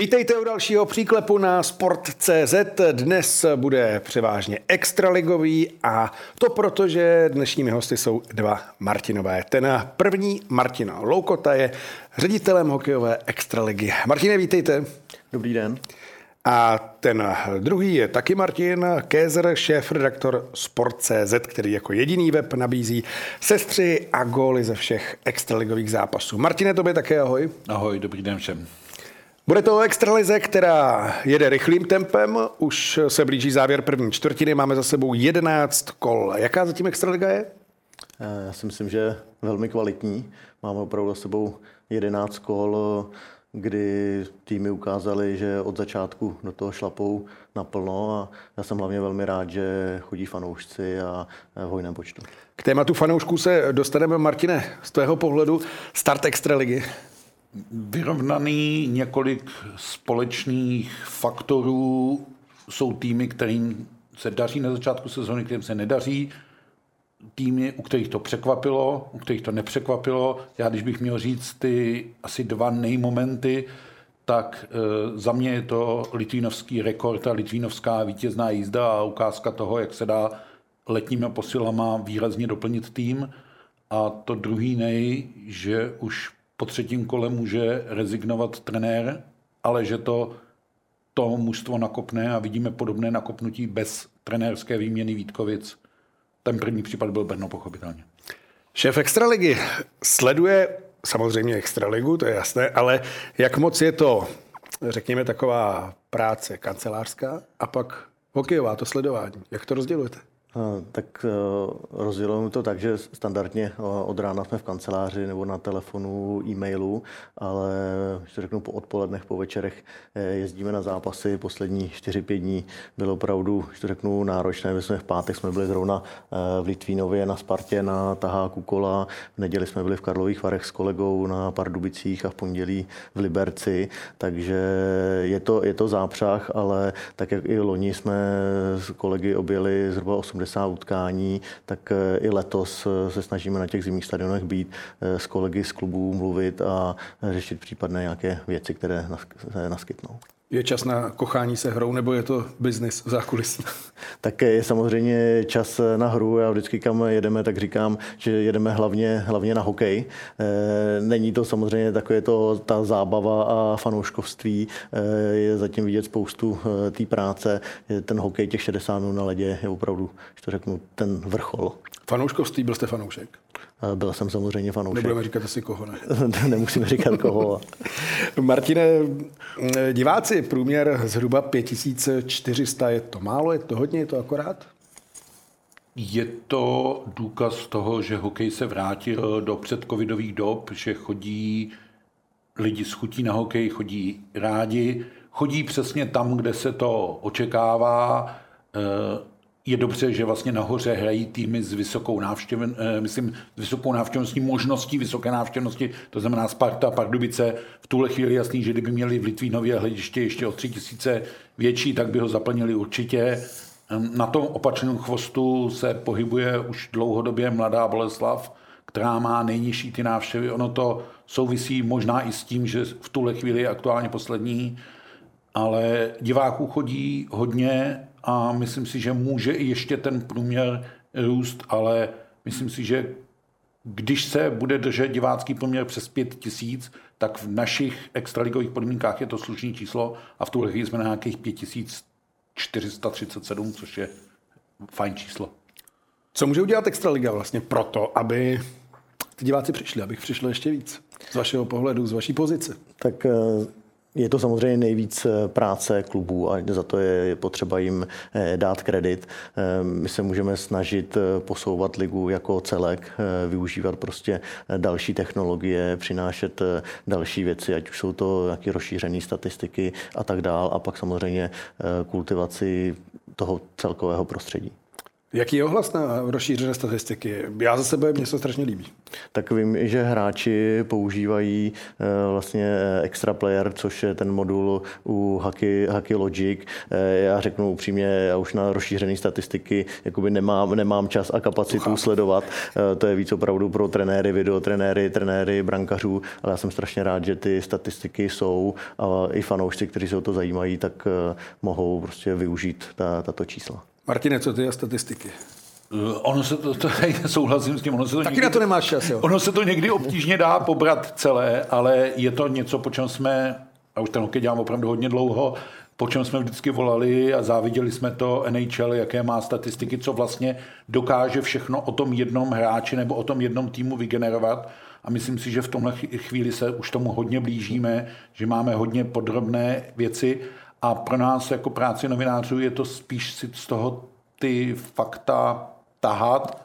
Vítejte u dalšího příklepu na Sport.cz. Dnes bude převážně extraligový a to proto, že dnešními hosty jsou dva Martinové. Ten první Martina Loukota je ředitelem hokejové extraligy. Martine, vítejte. Dobrý den. A ten druhý je taky Martin Kézer, šéf-redaktor Sport.cz, který jako jediný web nabízí sestři a góly ze všech extraligových zápasů. Martine, tobě také ahoj. Ahoj, dobrý den všem. Bude to extralize, která jede rychlým tempem, už se blíží závěr první čtvrtiny, máme za sebou 11 kol. Jaká zatím extraliga je? Eh, já si myslím, že velmi kvalitní. Máme opravdu za sebou 11 kol, kdy týmy ukázali, že od začátku do toho šlapou naplno a já jsem hlavně velmi rád, že chodí fanoušci a v hojném počtu. K tématu fanoušků se dostaneme, Martine, z tvého pohledu start extraligy vyrovnaný několik společných faktorů. Jsou týmy, kterým se daří na začátku sezóny, kterým se nedaří. Týmy, u kterých to překvapilo, u kterých to nepřekvapilo. Já, když bych měl říct ty asi dva nejmomenty, tak e, za mě je to litvínovský rekord a litvínovská vítězná jízda a ukázka toho, jak se dá letními posilama výrazně doplnit tým. A to druhý nej, že už po třetím kole může rezignovat trenér, ale že to to mužstvo nakopne a vidíme podobné nakopnutí bez trenérské výměny Vítkovic. Ten první případ byl Brno, pochopitelně. Šéf Extraligy sleduje samozřejmě Extraligu, to je jasné, ale jak moc je to, řekněme, taková práce kancelářská a pak hokejová, to sledování. Jak to rozdělujete? Tak eh, rozdělujeme to tak, že standardně eh, od rána jsme v kanceláři nebo na telefonu, e-mailu, ale když to řeknu po odpolednech, po večerech eh, jezdíme na zápasy. Poslední 4-5 dní bylo opravdu, když to řeknu, náročné. My jsme v pátek jsme byli zrovna v Litvínově na Spartě na Taháku kola, v neděli jsme byli v Karlových Varech s kolegou na Pardubicích a v pondělí v Liberci, takže je to, je to zápřah, ale tak jak i loni jsme s kolegy objeli zhruba 8 80 utkání, tak eh, i letos eh, se snažíme na těch zimních stadionech být, eh, s kolegy z klubů mluvit a řešit případné nějaké věci, které se naskytnou. Je čas na kochání se hrou, nebo je to biznis zákulisní? Tak je samozřejmě čas na hru. Já vždycky kam jedeme, tak říkám, že jedeme hlavně, hlavně na hokej. Není to samozřejmě takové to, ta zábava a fanouškovství. Je zatím vidět spoustu té práce. Ten hokej, těch 60 minut na ledě je opravdu, že to řeknu, ten vrchol. Fanouškovství, byl jste fanoušek? Byl jsem samozřejmě fanoušek. Nebudeme říkat asi koho, ne? Nemusíme říkat koho. Martine, diváci, průměr zhruba 5400, je to málo, je to hodně, je to akorát? Je to důkaz toho, že hokej se vrátil do předcovidových dob, že chodí lidi s chutí na hokej, chodí rádi, chodí přesně tam, kde se to očekává. Je dobře, že vlastně nahoře hrají týmy s vysokou návštěvností, eh, myslím, s vysokou návštěvností, možností vysoké návštěvnosti, to znamená Sparta, Pardubice. V tuhle chvíli jasný, že kdyby měli v Litvínově hlediště ještě o tři tisíce větší, tak by ho zaplnili určitě. Na tom opačném chvostu se pohybuje už dlouhodobě mladá Boleslav, která má nejnižší ty návštěvy. Ono to souvisí možná i s tím, že v tuhle chvíli je aktuálně poslední, ale diváků chodí hodně a myslím si, že může i ještě ten průměr růst, ale myslím si, že když se bude držet divácký poměr přes 5 tisíc, tak v našich extraligových podmínkách je to slušný číslo a v tuhle chvíli jsme na nějakých 5437, což je fajn číslo. Co může udělat Extraliga vlastně proto, aby ty diváci přišli, abych přišlo ještě víc? Z vašeho pohledu, z vaší pozice? Tak eh, je to samozřejmě nejvíc eh, práce klubů a za to je potřeba jim eh, dát kredit. Eh, my se můžeme snažit posouvat ligu jako celek, využívat prostě další technologie, přinášet další věci, ať už jsou to nějaké rozšířené statistiky a tak dál, a pak samozřejmě kultivaci toho celkového prostředí. Jaký je ohlas na rozšířené statistiky? Já za sebe mě se strašně líbí. Tak vím, že hráči používají eh, vlastně Extra Player, což je ten modul u Hacky, Hacky Logic. Eh, já řeknu upřímně, já už na rozšířené statistiky jakoby nemám, nemám čas a kapacitu sledovat. Eh, to je víc opravdu pro trenéry, videotrenéry, trenéry, brankařů, ale já jsem strašně rád, že ty statistiky jsou a i fanoušci, kteří se o to zajímají, tak mohou prostě využít ta, tato čísla. Martine, co ty a statistiky? Eh, ono se to, to souhlasím s tím, ono se to Taky někdy, na to nemáš čas, jo? Ono se to někdy obtížně dá pobrat celé, ale je to něco, po čem jsme, a už ten hokej dělám opravdu hodně dlouho, po čem jsme vždycky volali a záviděli jsme to NHL, jaké má statistiky, co vlastně dokáže všechno o tom jednom hráči nebo o tom jednom týmu vygenerovat. A myslím si, že v tomhle chvíli se už tomu hodně blížíme, že máme hodně podrobné věci a pro nás jako práci novinářů je to spíš si z toho ty fakta tahat,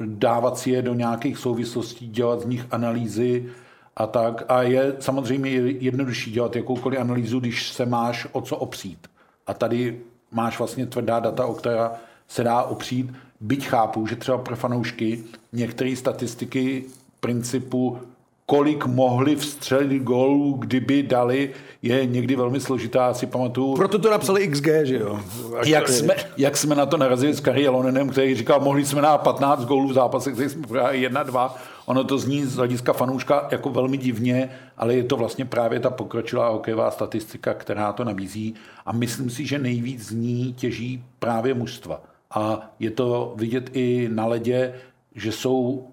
dávat si je do nějakých souvislostí, dělat z nich analýzy a tak. A je samozřejmě jednodušší dělat jakoukoliv analýzu, když se máš o co opřít. A tady máš vlastně tvrdá data, o která se dá opřít. Byť chápu, že třeba pro fanoušky některé statistiky principu kolik mohli vstřelit gólů, kdyby dali, je někdy velmi složitá, si pamatuju. Proto to napsali XG, že jo? jak jsme, jak jsme na to narazili s Kari Alonenem, který říkal, mohli jsme na 15 gólů v zápasech, který jsme prohráli 1 2 Ono to zní z hlediska fanouška jako velmi divně, ale je to vlastně právě ta pokročilá hokejová statistika, která to nabízí. A myslím si, že nejvíc z ní těží právě mužstva. A je to vidět i na ledě, že jsou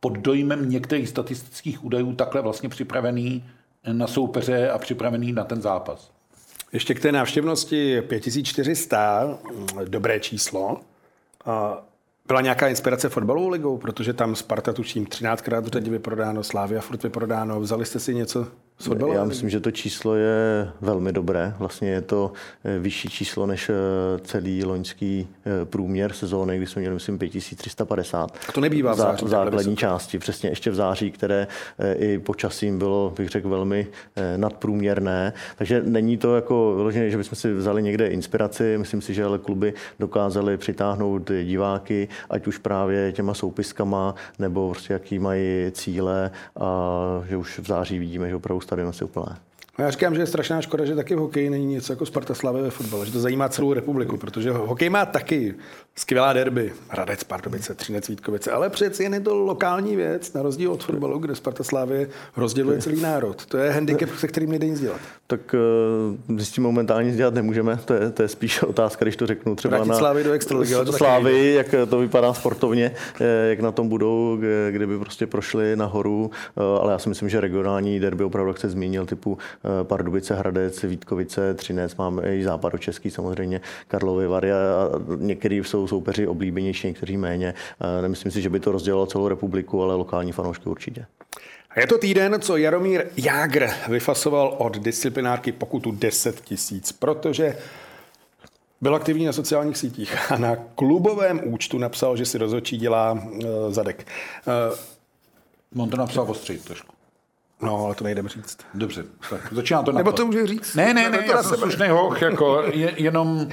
pod dojmem některých statistických údajů takhle vlastně připravený na soupeře a připravený na ten zápas. Ještě k té návštěvnosti 5400, dobré číslo. Byla nějaká inspirace fotbalovou ligou, protože tam Sparta tuším 13krát v řadě vyprodáno, Slávia furt vyprodáno. Vzali jste si něco já myslím, že to číslo je velmi dobré. Vlastně je to eh, vyšší číslo než eh, celý loňský eh, průměr sezóny, kdy jsme měli, myslím, 5350. A to nebývá v září. V základní části, přesně ještě v září, které i počasím bylo, bych řekl, velmi nadprůměrné. Takže není to jako vyložené, že bychom si vzali někde inspiraci. Myslím si, že ale kluby dokázaly přitáhnout diváky, ať už právě těma soupiskama, nebo prostě jaký mají cíle a že už v září vidíme, že opravdu stadion asi úplné. No já říkám, že je strašná škoda, že taky v hokeji není něco jako Sparta Slavy ve fotbale, že to zajímá celou republiku, protože hokej má taky skvělá derby, Hradec, Pardubice, Třinec, Vítkovice, ale přeci jen je to lokální věc, na rozdíl od fotbalu, kde Sparta Slávy rozděluje celý národ. To je handicap, se kterým nejde nic dělat. Tak uh, s tím momentálně dělat nemůžeme, to je, to je spíš otázka, když to řeknu třeba Vrátit na Slávy do extraligy, Slávy, jak to vypadá sportovně, eh, jak na tom budou, kdyby prostě prošli nahoru, eh, ale já si myslím, že regionální derby opravdu, jak se zmínil, typu Pardubice, Hradec, Vítkovice, Třinec, máme i západočeský samozřejmě, Karlovy Vary a některý jsou soupeři oblíbenější, někteří méně. Nemyslím si, že by to rozdělilo celou republiku, ale lokální fanoušky určitě. A je to týden, co Jaromír Jágr vyfasoval od disciplinárky pokutu 10 tisíc, protože byl aktivní na sociálních sítích a na klubovém účtu napsal, že si rozhodčí dělá uh, zadek. Uh, On to napsal ostřeji trošku. No, ale to nejde říct. Dobře, tak začíná to na Nebo to může říct. Ne, ne, ne, já jsem slušný hoch, jako je, jenom uh,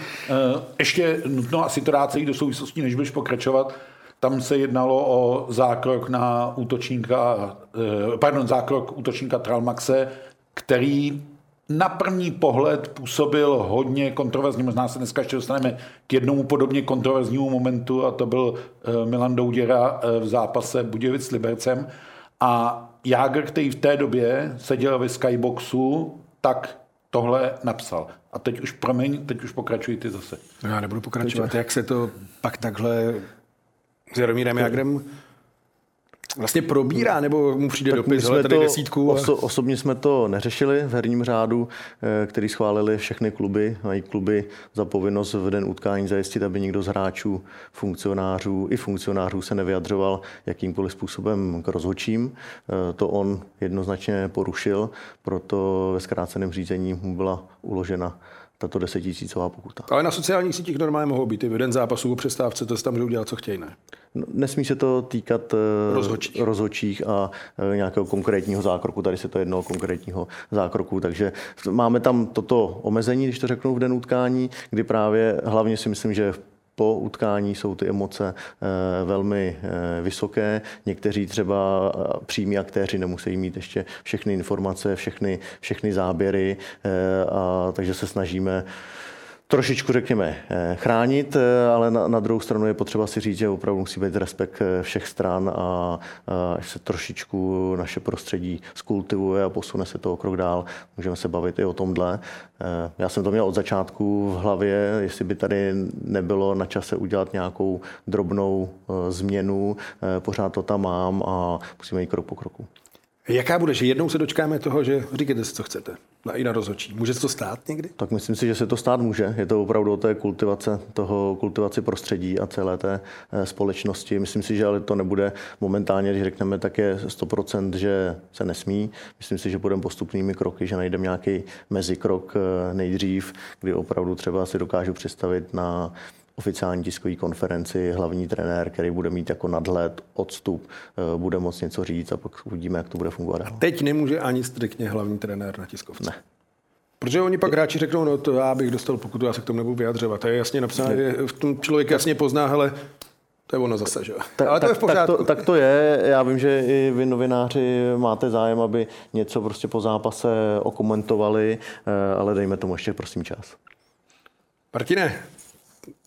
ještě nutno asi to dát jít do souvislostí, než budeš pokračovat. Tam se jednalo o zákrok na útočníka, uh, pardon, zákrok útočníka Tralmaxe, který na první pohled působil hodně kontroverzní, možná se dneska ještě dostaneme k jednomu podobně kontroverznímu momentu a to byl uh, Milan Douděra uh, v zápase Budějovic s Libercem. A Jágr, který v té době seděl ve Skyboxu, tak tohle napsal. A teď už, promiň, teď už pokračují ty zase. Já nebudu pokračovat. Jak se to pak takhle s Jaromírem Jágrem vlastně probírá, nebo mu přijde tak dopis, jsme tady to, desítku? A... Oso, osobně jsme to neřešili v herním řádu, eh, který schválili všechny kluby. Mají kluby za povinnost v den utkání zajistit, aby někdo z hráčů, funkcionářů i funkcionářů se nevyjadřoval jakýmkoliv způsobem k rozhodčím. Eh, to on jednoznačně porušil, proto ve zkráceném řízení mu byla uložena tato desetitisícová pokuta. Ale na sociálních sítích normálně mohou být i jeden zápasů o přestávce, to se tam můžou dělat, co chtějí, ne? No, nesmí se to týkat eh, rozhodčích, rozhodčích a eh, nějakého konkrétního zákroku. Tady se to jednoho konkrétního zákroku. Takže máme tam toto omezení, když to řeknu v den utkání, kdy právě hlavně si myslím, že po utkání jsou ty emoce velmi vysoké. Někteří třeba přímí aktéři nemusí mít ještě všechny informace, všechny, všechny záběry, a, takže se snažíme trošičku, řekněme, eh, chránit, eh, ale na, na druhou stranu je potřeba si říct, že opravdu musí být respekt eh, všech stran a, až se trošičku naše prostředí skultivuje a posune se to o krok dál, můžeme se bavit i o tomhle. Já jsem to měl od začátku v hlavě, jestli by tady nebylo na čase udělat nějakou drobnou změnu, pořád to tam mám a musíme jít krok po kroku. Jaká bude, že jednou se dočkáme toho, že říkáte si, co chcete, na, i na rozhodčí. Může se to stát někdy? Tak myslím si, že se to stát může. Je to opravdu o té kultivace, toho kultivaci prostředí a celé té eh, společnosti. Myslím si, že ale to nebude momentálně, když řekneme, tak je 100%, že se nesmí. Myslím si, že budeme postupnými kroky, že najdeme nějaký mezikrok eh, nejdřív, kdy opravdu třeba si dokážu představit na oficiální tiskové konferenci hlavní trenér, který bude mít jako nadhled, odstup, eh, bude moct něco říct a pak uvidíme, jak to bude fungovat. A teď nemůže ani striktně hlavní trenér na tiskovce. Ne. Protože oni pak hráči řeknou, no to já bych dostal pokutu, já se k tomu nebudu vyjadřovat. To je jasně napsané, v tom člověk jasně pozná, hele, to je ono zase, že? Tak, Ale to tak, je v pořádku. Tak to, tak to je. Já vím, že i vy novináři máte zájem, aby něco prostě po zápase okomentovali, eh, ale dejme tomu ještě prosím čas. Martine,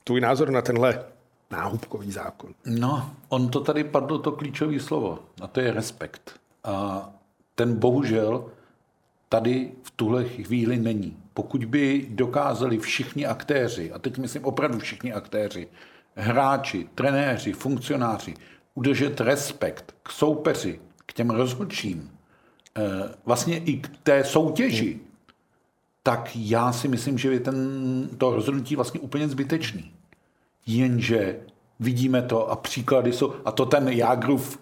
tvůj názor na tenhle náhubkový zákon? No, on to tady padlo to klíčové slovo, a to je respekt. A ten bohužel tady v tuhle chvíli není. Pokud by dokázali všichni aktéři, a teď myslím opravdu všichni aktéři, hráči, trenéři, funkcionáři, udržet respekt k soupeři, k těm rozhodčím, eh, vlastně i k té soutěži, tak já si myslím, že je ten, to rozhodnutí vlastně úplně zbytečný. Jenže vidíme to a příklady jsou, a to ten Jágrův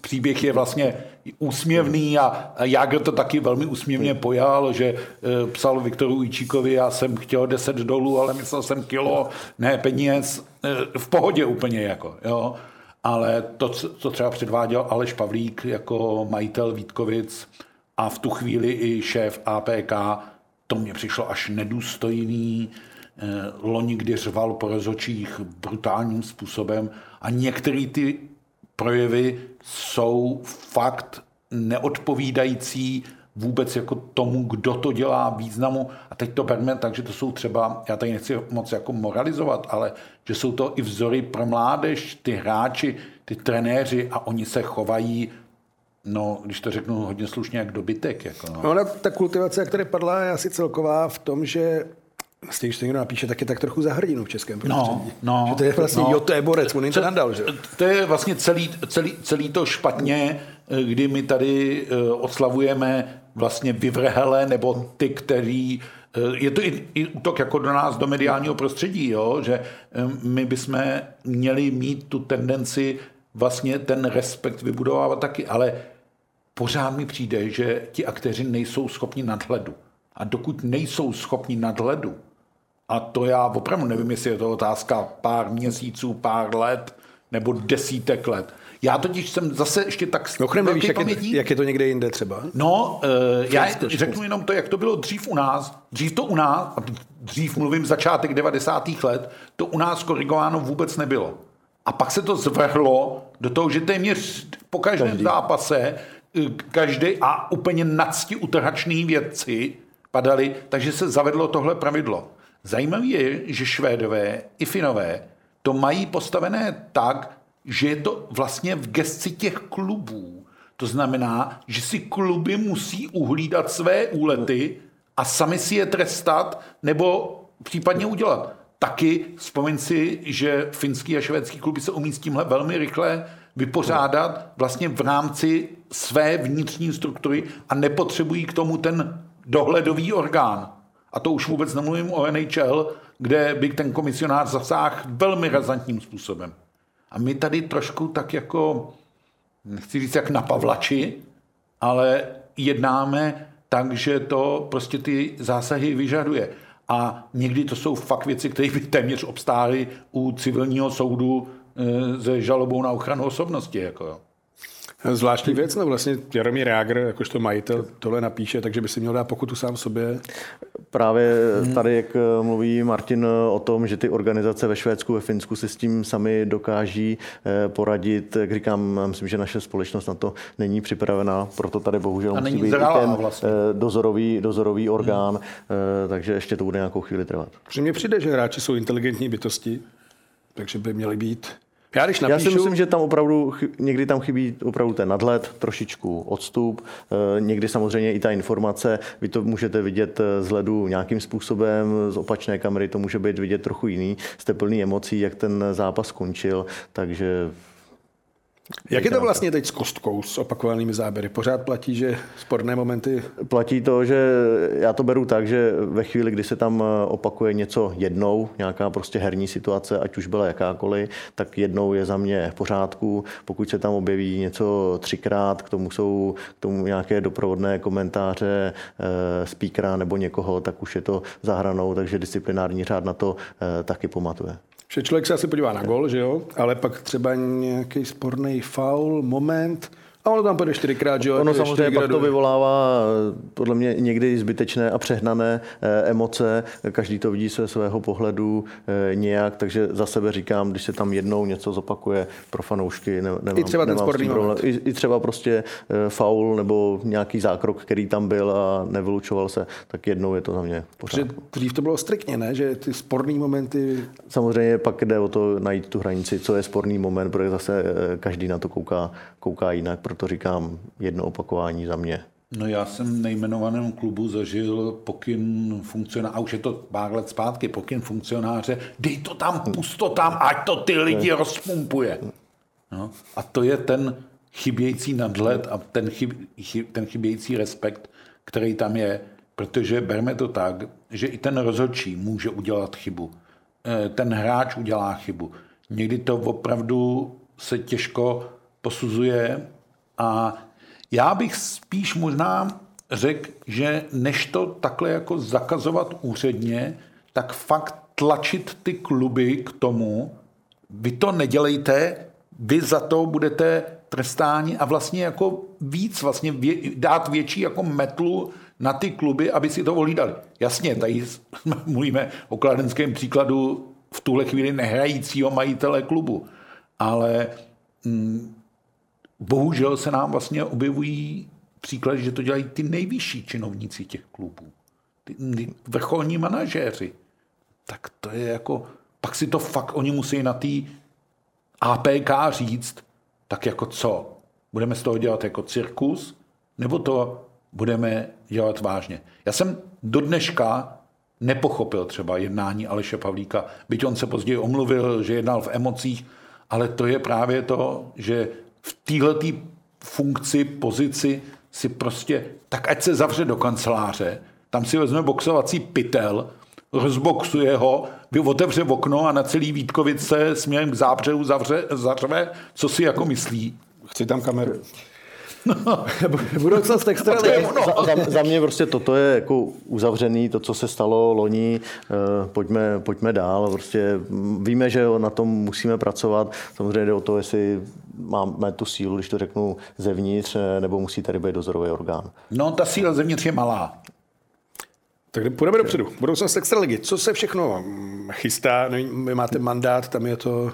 příběh je vlastně úsměvný a Jágr to taky velmi úsměvně pojal, že e, psal Viktoru Ujčíkovi, já jsem chtěl 10 dolů, ale myslel jsem kilo, ne peněz, e, v pohodě úplně jako, jo. Ale to, co třeba předváděl Aleš Pavlík jako majitel Vítkovic a v tu chvíli i šéf APK, to mě přišlo až nedůstojný, loni, kdy řval po rozočích brutálním způsobem a některé ty projevy jsou fakt neodpovídající vůbec jako tomu, kdo to dělá významu. A teď to berme tak, že to jsou třeba, já tady nechci moc jako moralizovat, ale že jsou to i vzory pro mládež, ty hráči, ty trenéři a oni se chovají No, když to řeknu hodně slušně, jak dobytek. Jako no. no. Ta kultivace, která padla, je asi celková v tom, že Vlastně, když to někdo napíše, tak je tak trochu za hrdinu v českém no, prostředí. No, no, že to je vlastně, no, jo, to je borec, on to nadal, že? To je vlastně celý, celý, celý to špatně, kdy my tady eh, oslavujeme vlastně vyvrhele, nebo ty, který eh, je to i, i útok jako do nás, do mediálního prostředí, jo? že eh, my bychom měli mít tu tendenci vlastně ten respekt vybudovávat taky, ale pořád mi přijde, že ti aktéři nejsou schopni nadhledu. A dokud nejsou schopni nadhledu, a to já opravdu nevím, jestli je to otázka pár měsíců, pár let nebo desítek let. Já totiž jsem zase ještě tak Mimochodem nevíš, jak je, jak je to někde jinde třeba? No, uh, já řeknu jenom to, jak to bylo dřív u nás. Dřív to u nás, a dřív mluvím začátek 90. let, to u nás korigováno vůbec nebylo. A pak se to zvrhlo do toho, že téměř po každém každý. zápase eh, každý a úplně nadsti utrhačný věci padaly, takže se zavedlo tohle pravidlo. Zajímavé je, že Švédové i Finové to mají postavené tak, že je to vlastně v gesci těch klubů. To znamená, že si kluby musí uhlídat své úlety a sami si je trestat nebo případně udělat. Taky vzpomeň si, že finský a švédský kluby se umí s tímhle velmi rychle vypořádat vlastně v rámci své vnitřní struktury a nepotřebují k tomu ten dohledový orgán. A to už vůbec nemluvím o NHL, kde by ten komisionář zasáhl velmi razantním způsobem. A my tady trošku tak jako, nechci říct jak na Pavlači, ale jednáme tak, že to prostě ty zásahy vyžaduje. A někdy to jsou fakt věci, které by téměř obstály u civilního soudu e, se žalobou na ochranu osobnosti. Jako. Zvláštní věc, no vlastně Jaromír Jágr, jakožto majitel, tohle napíše, takže by si měl dát pokutu sám sobě. Právě tady, jak mluví Martin o tom, že ty organizace ve Švédsku, ve Finsku si s tím sami dokáží poradit, jak říkám, myslím, že naše společnost na to není připravená, proto tady bohužel A musí není být zralá ten vlastně. dozorový, dozorový orgán, takže ještě to bude nějakou chvíli trvat. Protože mně přijde, že hráči jsou inteligentní bytosti, takže by měli být já, když napíšu... Já si myslím, že tam opravdu, někdy tam chybí opravdu ten nadhled, trošičku odstup, eh, někdy samozřejmě i ta informace, vy to můžete vidět eh, z ledu nějakým způsobem, z opačné kamery to může být vidět trochu jiný, jste plný emocí, jak ten zápas skončil, takže jak je to vlastně teď s kostkou, s opakovanými záběry? Pořád platí, že sporné momenty... Platí to, že já to beru tak, že ve chvíli, kdy se tam opakuje něco jednou, nějaká prostě herní situace, ať už byla jakákoliv, tak jednou je za mě v pořádku. Pokud se tam objeví něco třikrát, k tomu jsou k tomu nějaké doprovodné komentáře e, speakera nebo někoho, tak už je to zahranou, takže disciplinární řád na to e, taky pamatuje. Že člověk se asi podívá na gol, že jo? Ale pak třeba nějaký sporný faul, moment, a ono tam půjde čtyřikrát, že jo? Ono samozřejmě pak to vyvolává podle mě někdy zbytečné a přehnané eh, emoce. Každý to vidí se svého pohledu eh, nějak, takže za sebe říkám, když se tam jednou něco zopakuje pro fanoušky, ne, nemám, I třeba ten sporný moment. I, I třeba prostě eh, faul nebo nějaký zákrok, který tam byl a nevylučoval se, tak jednou je to za mě pořád. Dřív to bylo striktně, ne? Že ty sporný momenty... Samozřejmě pak jde o to najít tu hranici, co je sporný moment, protože zase každý na to kouká, kouká jinak, proto říkám jedno opakování za mě. No já jsem v nejmenovaném klubu zažil pokyn funkcionáře, a už je to pár let zpátky, pokyn funkcionáře, dej to tam, pust to tam, ať to ty lidi rozpumpuje. No, a to je ten chybějící nadhled a ten, chyb, chyb, ten chybějící respekt, který tam je, protože berme to tak, že i ten rozhodčí může udělat chybu. Eh, ten hráč udělá chybu. Někdy to opravdu se těžko posuzuje a já bych spíš možná řekl, že než to takhle jako zakazovat úředně, tak fakt tlačit ty kluby k tomu, vy to nedělejte, vy za to budete trestáni a vlastně jako víc, vlastně vě, dát větší jako metlu na ty kluby, aby si to ohlídali. Jasně, tady mluvíme o kladenském příkladu v tuhle chvíli nehrajícího majitele klubu, ale mm, bohužel se nám vlastně objevují příklady, že to dělají ty nejvyšší činovníci těch klubů. Ty, vrcholní manažéři. Tak to je jako, pak si to fakt oni musí na té APK říct, tak jako co? Budeme z toho dělat jako cirkus, nebo to budeme dělat vážně? Já jsem do dneška nepochopil třeba jednání Aleše Pavlíka, byť on se později omluvil, že jednal v emocích, ale to je právě to, že v této funkci, pozici si prostě, tak ať se zavře do kanceláře, tam si vezme boxovací pytel, rozboxuje ho, vy otevře okno a na celý Vítkovice směrem k zábřehu zavře, zařve, co si jako myslí. Chci tam kameru. Budoucnost extraligy. Za, za, za mě prostě toto je jako uzavřený, to, co se stalo loni, eh, pojďme, pojďme dál. Prostě víme, že na tom musíme pracovat. Samozřejmě jde o to, jestli máme tu sílu, když to řeknu zevnitř, eh, nebo musí tady být dozorový orgán. No, ta síla zevnitř je malá. Tak půjdeme dopředu. Budoucnost extraligy. Co se všechno chystá? Vy máte mandát, tam je to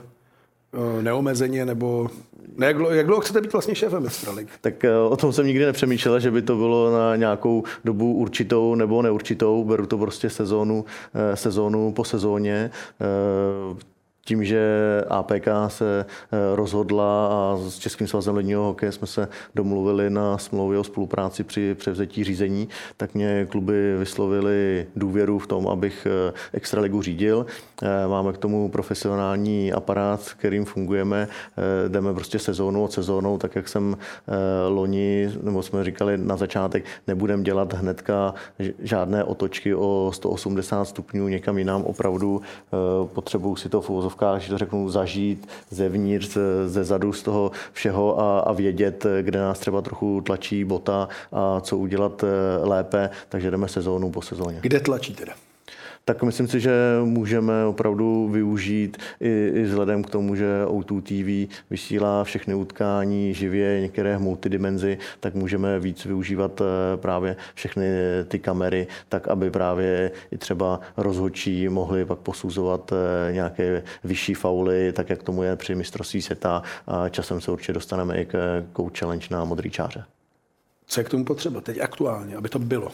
eh, neomezeně, nebo ne, jak, dlouho, jak dlouho chcete být vlastně šéfem Extraligy? Tak eh, o tom jsem nikdy nepřemýšlel, že by to bylo na nějakou dobu určitou nebo neurčitou. Beru to prostě sezónu, sezónu po sezóně tím, že APK se eh, rozhodla a s Českým svazem ledního hokeje jsme se domluvili na smlouvě o spolupráci při převzetí řízení, tak mě kluby vyslovili důvěru v tom, abych eh, Extraligu řídil. Eh, máme k tomu profesionální aparát, s kterým fungujeme. Jdeme prostě sezónu od sezónou, tak jak jsem loni, nebo jsme říkali na začátek, nebudem dělat hnedka žádné otočky o 180 stupňů někam jinam. Opravdu potřebuju si to v uvozovkách, že to řeknu, zažít zevnitř, ze zadu z toho všeho a, a vědět, kde nás třeba trochu tlačí bota a co udělat eh, lépe, takže jdeme sezónu po sezóně. Kde tlačí teda? Tak myslím si, že můžeme opravdu využít i, i vzhledem k tomu, že O2 TV vysílá všechny utkání živě, některé multidimenzi, tak můžeme víc využívat eh, právě všechny ty kamery, tak aby právě i třeba rozhodčí mohli pak posuzovat eh, nějaké vyšší fauly, tak jak tomu je při mistrovství světa a časem se určitě dostaneme i k Coach Challenge na modrý čáře. Co je k tomu potřeba teď aktuálně, aby to bylo?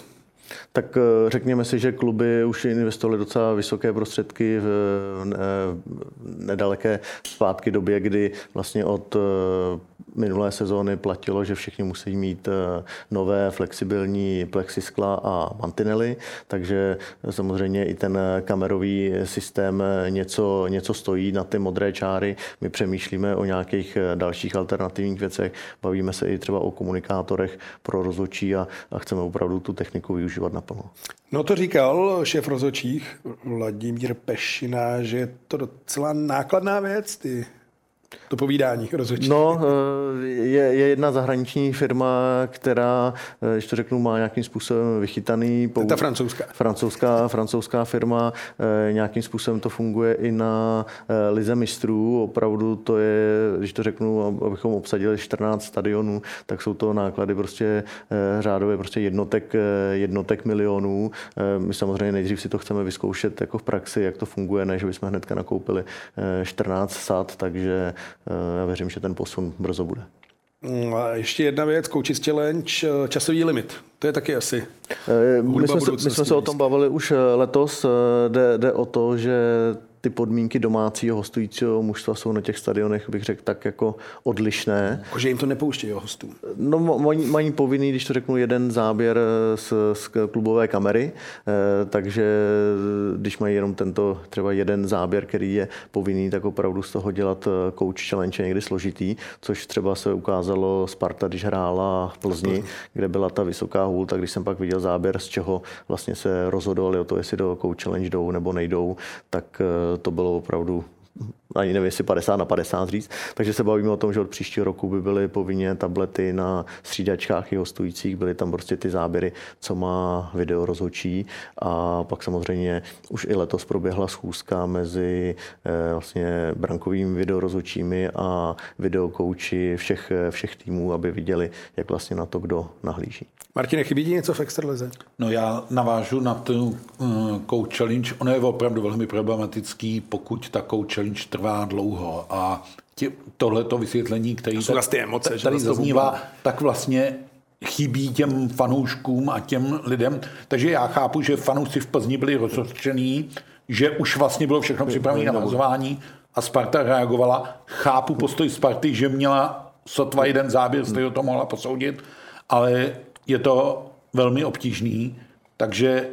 Tak eh, řekněme si, že kluby už investovaly docela vysoké prostředky v nedaleké zpátky době, kdy vlastně od eh, minulé sezóny platilo, že všichni musí mít eh, nové flexibilní plexiskla a mantinely, takže samozřejmě i ten kamerový systém něco, něco stojí na ty modré čáry. My přemýšlíme o nějakých dalších alternativních věcech, bavíme se i třeba o komunikátorech pro rozhodčí a, a chceme opravdu tu techniku využívat naplno. No to říkal šéf rozhodčích Vladimír Pešina, že je to docela nákladná věc, ty to povídání rozhodčí. No, eh, je, je jedna zahraniční firma, která, eh, když to řeknu, má nějakým způsobem vychytaný... Pou... Ta francouzská. Francouzská, francouzská firma, eh, nějakým způsobem to funguje i na lize mistrů. Opravdu to je, když to řeknu, abychom obsadili 14 stadionů, tak jsou to náklady prostě řádově prostě jednotek, jednotek milionů. My samozřejmě nejdřív si to chceme vyzkoušet jako v praxi, jak to funguje, než bychom hnedka nakoupili 14 sad, takže já věřím, že ten posun brzo bude. Mm, a ještě jedna věc, Coaches Challenge, eh, časový limit. To je taky asi eh, my jsme, se, my jsme se o tom bavili už letos. Jde, jde o to, že ty podmínky domácího hostujícího mužstva jsou na těch stadionech, bych řekl, tak jako odlišné. Že jim to nepouštějí hostů? No, mají, mají povinný, když to řeknu, jeden záběr z, z klubové kamery, eh, takže když mají jenom tento třeba jeden záběr, který je povinný, tak opravdu z toho dělat eh, coach challenge je někdy složitý, což třeba se ukázalo Sparta, když hrála v Plzni, kde byla ta vysoká hůl, tak když jsem pak viděl záběr, z čeho vlastně se rozhodovali o to, jestli do coach challenge jdou nebo nejdou, tak eh, to bylo opravdu ani nevím, jestli 50 na 50 říct. Takže se bavíme o tom, že od příštího roku by byly povinně tablety na střídačkách i hostujících, byly tam prostě ty záběry, co má video rozhočí a pak samozřejmě už i letos proběhla schůzka mezi eh, vlastně brankovými videorozhočími a videokouči všech, všech týmů, aby viděli, jak vlastně na to kdo nahlíží. Martine, chybí ti něco v extralize? No já navážu na tu uh, coach challenge. Ono je opravdu velmi problematický, pokud ta coach challenge trvá dlouho a tohleto vysvětlení, který to tady, emoce, tady zaznívá, tak vlastně chybí těm fanouškům a těm lidem. Takže já chápu, že fanoušci v Plzni byli rozhodčení, že už vlastně bylo všechno připravené na vazování a Sparta reagovala. Chápu postoj Sparty, že měla sotva jeden záběr, jste to mohla posoudit, ale je to velmi obtížný, takže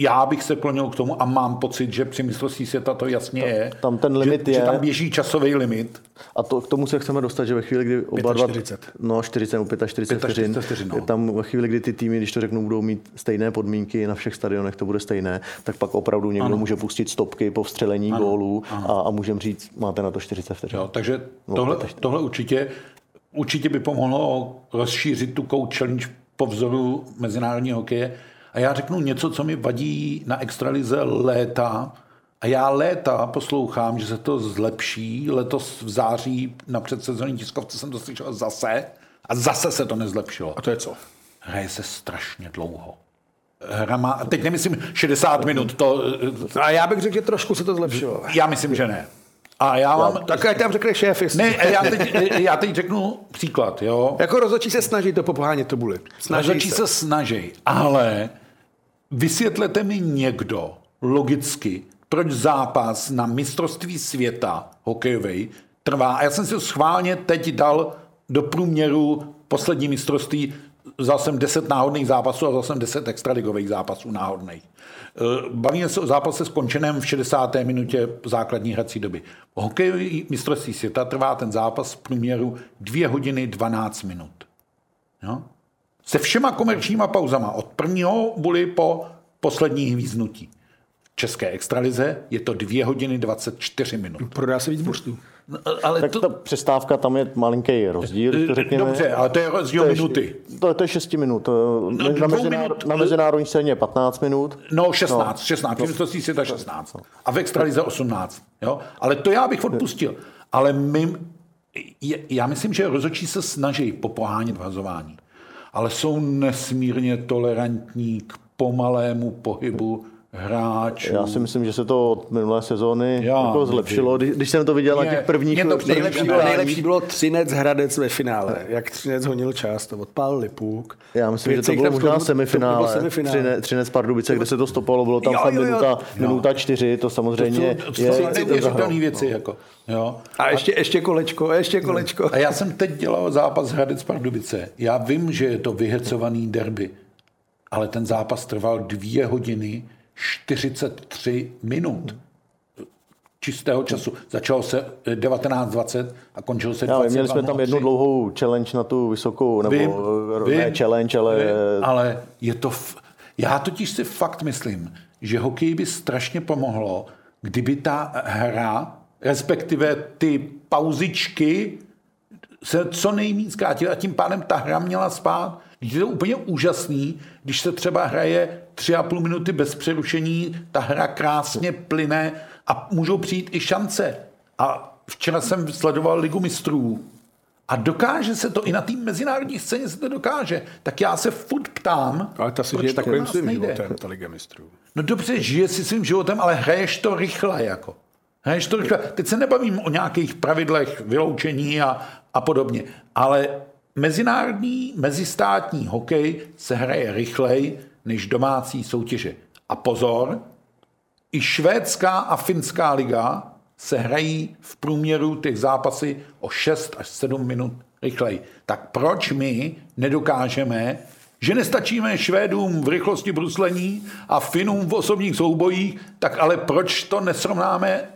já bych se klonil k tomu a mám pocit, že při mistrovství světa to jasně tam, je. Tam ten limit že, je. Že tam běží časový limit. A to, k tomu se chceme dostat, že ve chvíli, kdy oba dva... 40. No, 40 nebo 45 vteřin. vteřin no. Tam ve chvíli, kdy ty týmy, když to řeknu, budou mít stejné podmínky na všech stadionech, to bude stejné, tak pak opravdu někdo ano. může pustit stopky po vstřelení ano. gólů ano. a, a můžeme říct, máte na to 40 vteřin. Jo, takže tohle, tohle určitě, určitě by pomohlo rozšířit tu coach challenge po vzoru mezinárodního hokeje. A já řeknu něco, co mi vadí na extralize léta. A já léta poslouchám, že se to zlepší. Letos v září na předsezónní tiskovce jsem to slyšel zase. A zase se to nezlepšilo. A to je co? Hraje se strašně dlouho. Hra má, teď nemyslím 60 minut. To, a já bych řekl, že trošku se to zlepšilo. Já myslím, že ne. A já mám... Jo, tak ať tam řekne šéf, jestli... Ne, já teď, já teď řeknu příklad, jo. Jako rozhodčí se snaží to popohánět to buly. Snaží rozhodčí se. se snaží, ale vysvětlete mi někdo logicky, proč zápas na mistrovství světa hokejový trvá. A já jsem si ho schválně teď dal do průměru poslední mistrovství vzal jsem 10 náhodných zápasů a vzal jsem 10 extraligových zápasů náhodných. Eh, bavíme se o zápase skončeném v 60. minutě základní hrací doby. Hokejový mistrovství světa trvá ten zápas v průměru 2 hodiny 12 minut. Jo? Se všema komerčníma pauzama od prvního buly po poslední hvíznutí. V české extralize je to 2 hodiny 24 minut. Prodá se víc buřtů. No, ale Tak to, ta přestávka tam je malinký rozdíl, to řekněme. Dobře, ale to je rozdíl To je- minuty. To, to je 6 minut. To- na, dvou mezináro, minut. na mezinárodní scéně je 15 minut. No 16, no. 16, no. mistrovství světa 16. A v extralize 18. Jo? Ale to já bych odpustil. Ale my, je, já myslím, že rozočí se snaží popohánět vhazování. Ale jsou nesmírně tolerantní k pomalému pohybu hráčů. Já si myslím, že se to od minulé sezóny Já jako zlepšilo. Když, když jsem to viděl na Mě- těch prvních mě to prvních Nejlepší, bylo, nejlepší bylo Třinec Hradec ve finále. Jak Třinec honil čas, to odpálili půk. Já myslím, že Pět to bylo možná tom- to bylo semifinále. semifinále. Třine, Třinec Pardubice, kde se to stopovalo, bylo tam Jo, jo, jo. minuta, minuta čtyři, to samozřejmě to jsou je, neuvěřitelné věci. Jako, jo. A ještě, ještě kolečko, a ještě kolečko. A já jsem teď dělal zápas Hradec Pardubice. Já vím, že je to vyhecovaný derby, ale ten zápas trval dvě hodiny 43 minut čistého času. Začalo se eh, 19.20 a končilo se Já, 20. vím, měli jsme tam jednu dlouhou challenge na tu vysokou, nebo Vím, vím, ne vím, challenge, ale vím, ale je to... F... Já totiž si fakt myslím, že hokej by strašně pomohlo, kdyby ta hra, respektive ty pauzičky, se co nejméně zkrátily a tím pádem ta hra měla spát. Je to úplně úžasný, když se třeba hraje tři a půl minuty bez přerušení, ta hra krásně plyne a můžou přijít i šance. A včera jsem sledoval Ligu mistrů a dokáže se to, i na té mezinárodní scéně se to dokáže. Tak já se furt ptám, Ale ta si žije takovým svým nejde. životem, ta Liga mistrů. No dobře, žije si svým životem, ale hraješ to rychle jako. Hraješ to rychle. Teď se nebavím o nějakých pravidlech vyloučení a, a podobně, ale mezinárodní, mezistátní hokej se hraje rychleji než domácí soutěže. A pozor, i švédská a finská liga se hrají v průměru těch zápasy o 6 až 7 minut rychleji. Tak proč my nedokážeme, že nestačíme Švédům v rychlosti bruslení a Finům v osobních soubojích, tak ale proč to nesrovnáme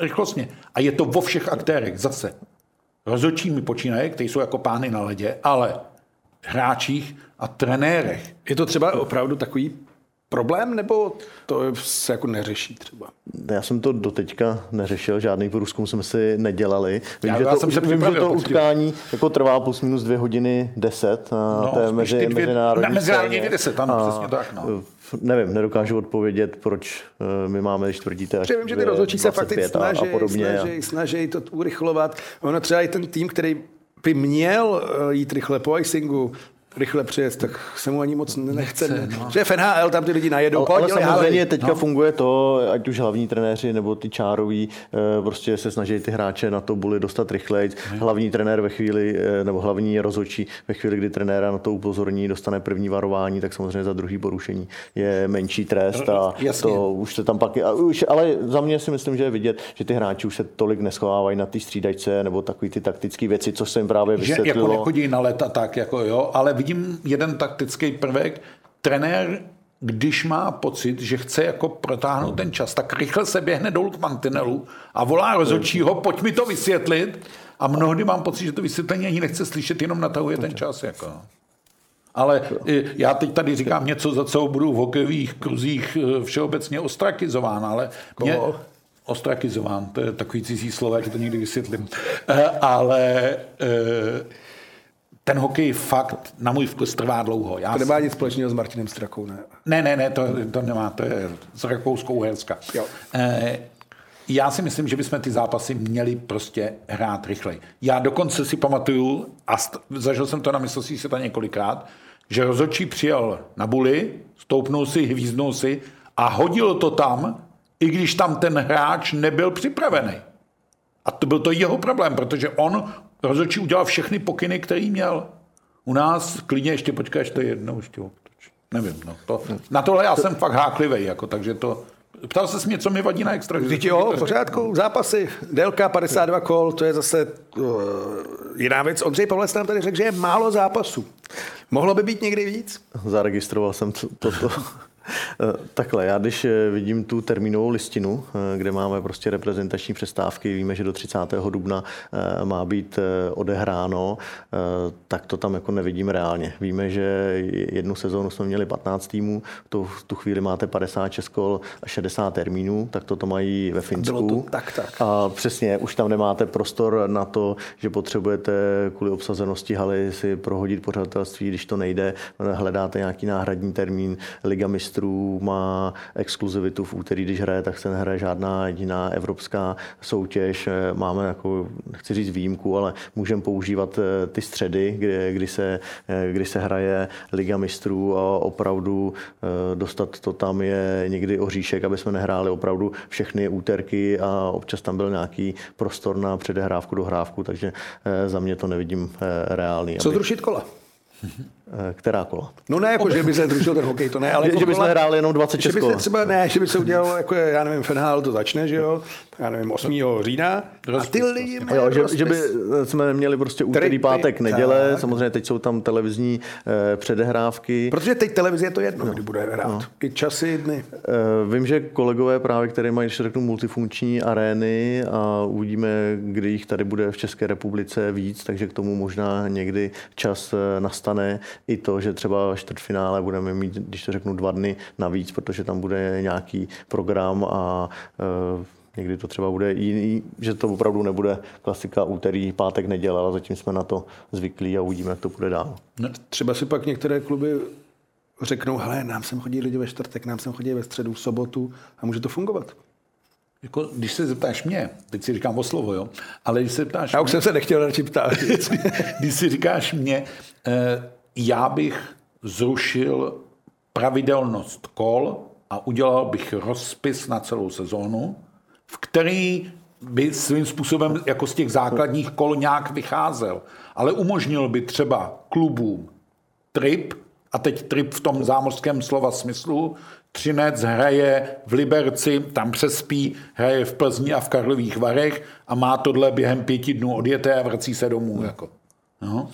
rychlostně? A je to vo všech aktérech zase. Rozhodčími počínaje, kteří jsou jako pány na ledě, ale hráčích a trenérech. Je to třeba opravdu takový problém, nebo to se jako neřeší třeba? Já jsem to doteďka neřešil, žádný průzkum jsme si nedělali. Vím, Já- že já to, jsem se vím, že to utkání jako trvá plus minus dvě hodiny deset na No, té spíš mezi, dvě- mezinárodní na mezinárodní scéně. 10, ano, A, přesně tak, no. Nevím, nedokážu odpovědět, proč eh, my máme, když tvrdíte, až vím, že ty rozhodčí se fakt teď 25 a- snaží, a podobně. snaží, snaží to urychlovat. Ono třeba i ten tým, který by měl eh, jít rychle po icingu, rychle přijet, tak se mu ani moc nechce. Nechce, no. Že v NHL tam ty lidi najedou, Ale, ale samozřejmě hálej. teďka no. funguje to, ať už hlavní trenéři nebo ty čároví, eh, prostě se snaží ty hráče na to buly dostat rychleji. Hlavní trenér ve chvíli, eh, nebo hlavní rozhodčí ve chvíli, kdy trenéra na to upozorní, dostane první varování, tak samozřejmě za druhý porušení je menší trest a Jasně. to už se tam pak, a už, ale za mě si myslím, že je vidět, že ty hráči už se tolik neschovávají na ty střídačce nebo takový ty taktické věci, co se jim právě že vysvětlilo. jako nechodí na let a tak, jako jo, ale vidím jeden taktický prvek. Trenér, když má pocit, že chce jako protáhnout ten čas, tak rychle se běhne dolů k mantinelu a volá rozhodčího, pojď mi to vysvětlit. A mnohdy mám pocit, že to vysvětlení ani nechce slyšet, jenom natahuje ten čas. Jako. Ale i já teď tady říkám něco, za co budu v hokejových kruzích eh, všeobecně ostrakizován, ale mě, ostrakizován, to je takový cizí slovo, že to někdy vysvětlím. Eh, Ale eh, ten hokej fakt na můj vkus trvá dlouho. Já To nemá nic společného s Martinem Strakou, ne? ne, ne, ne, to, to nemá, to je z Rakouskou Uherska. Jo. Eh, já si myslím, že bychom ty zápasy měli prostě hrát rychleji. Já dokonce si pamatuju, a st- zažil jsem to na mistrovství světa několikrát, že rozhodčí přijel na buli, stoupnul si, hvízdnul si a hodil to tam, i když tam ten hráč nebyl připravený. A to byl to jeho problém, protože on rozhodčí udělal všechny pokyny, který měl. U nás klidně ještě počkej, ještě jednou ještě. Nevím, no. To, na tohle já jsem fakt háklivý, jako, takže to... Ptal se mě, co mi vadí na extra. Vždyť jo, v pořádku, zápasy, délka 52 kol, to je zase uh, jiná věc. Ondřej Pavlec nám tady řekl, že je málo zápasů. Mohlo by být někdy víc? Zaregistroval jsem to, toto. Eh, takhle, já když eh, vidím tu termínovou listinu, eh, kde máme prostě reprezentační přestávky, víme, že do 30. dubna má být odehráno, tak to tam jako nevidím reálně. Víme, že jednu sezónu jsme měli 15 týmů, to v tu chvíli máte 56 kol a 60 termínů, tak to to mají ve Finsku. Bylo to tak, tak. A přesně, už tam nemáte prostor na to, že potřebujete kvůli obsazenosti haly si prohodit pořadatelství, když to nejde, hledáte nějaký náhradní termín, Liga mistrů má exkluzivitu v úterý, když hraje, tak se nehraje žádná jediná evropská soutěž. Máme jako, nechci říct výjimku, ale můžeme používat eh, ty středy, kdy, kdy, se, eh, kdy se hraje Liga mistrů a opravdu eh, dostat to tam je někdy oříšek, aby jsme nehráli opravdu všechny úterky a občas tam byl nějaký prostor na předehrávku, dohrávku, takže za mě to nevidím reálný. Co zrušit kola? Eh, která kola? No ne, jako, že by se zrušil ten hokej, to ne, ale že, jako že by se hráli jenom 26 že by se třeba ne, že by se udělal, jako já nevím, Fenhal to začne, že jo, já nevím, 8. října a ty lidi jo, že, že, by jsme měli prostě úterý, pátek, neděle, tak. samozřejmě teď jsou tam televizní eh, předehrávky. Protože teď televize je to jedno, no. kdy bude hrát, no. I časy, dny. Eh, vím, že kolegové právě, které mají, když řeknu, multifunkční arény a uvidíme, kdy jich tady bude v České republice víc, takže k tomu možná někdy čas eh, nastane i to, že třeba čtvrtfinále budeme mít, když to řeknu, dva dny navíc, protože tam bude nějaký program a e, někdy to třeba bude jiný, že to opravdu nebude klasika úterý, pátek, neděle, ale zatím jsme na to zvyklí a uvidíme, jak to bude dál. No, třeba si pak některé kluby řeknou, hele, nám sem chodí lidi ve čtvrtek, nám sem chodí ve středu, v sobotu a může to fungovat. Jako, když se zeptáš mě, teď si říkám o slovo, jo, ale když se zeptáš Já už mě, jsem se nechtěl radši ptát. když si říkáš mě, eh, já bych zrušil pravidelnost kol a udělal bych rozpis na celou sezónu, v který by svým způsobem jako z těch základních kol nějak vycházel, ale umožnil by třeba klubům trip, a teď trip v tom zámořském slova smyslu, Třinec hraje v Liberci, tam přespí, hraje v Plzni a v Karlových Varech a má tohle během pěti dnů odjeté a vrací se domů. Jako. No.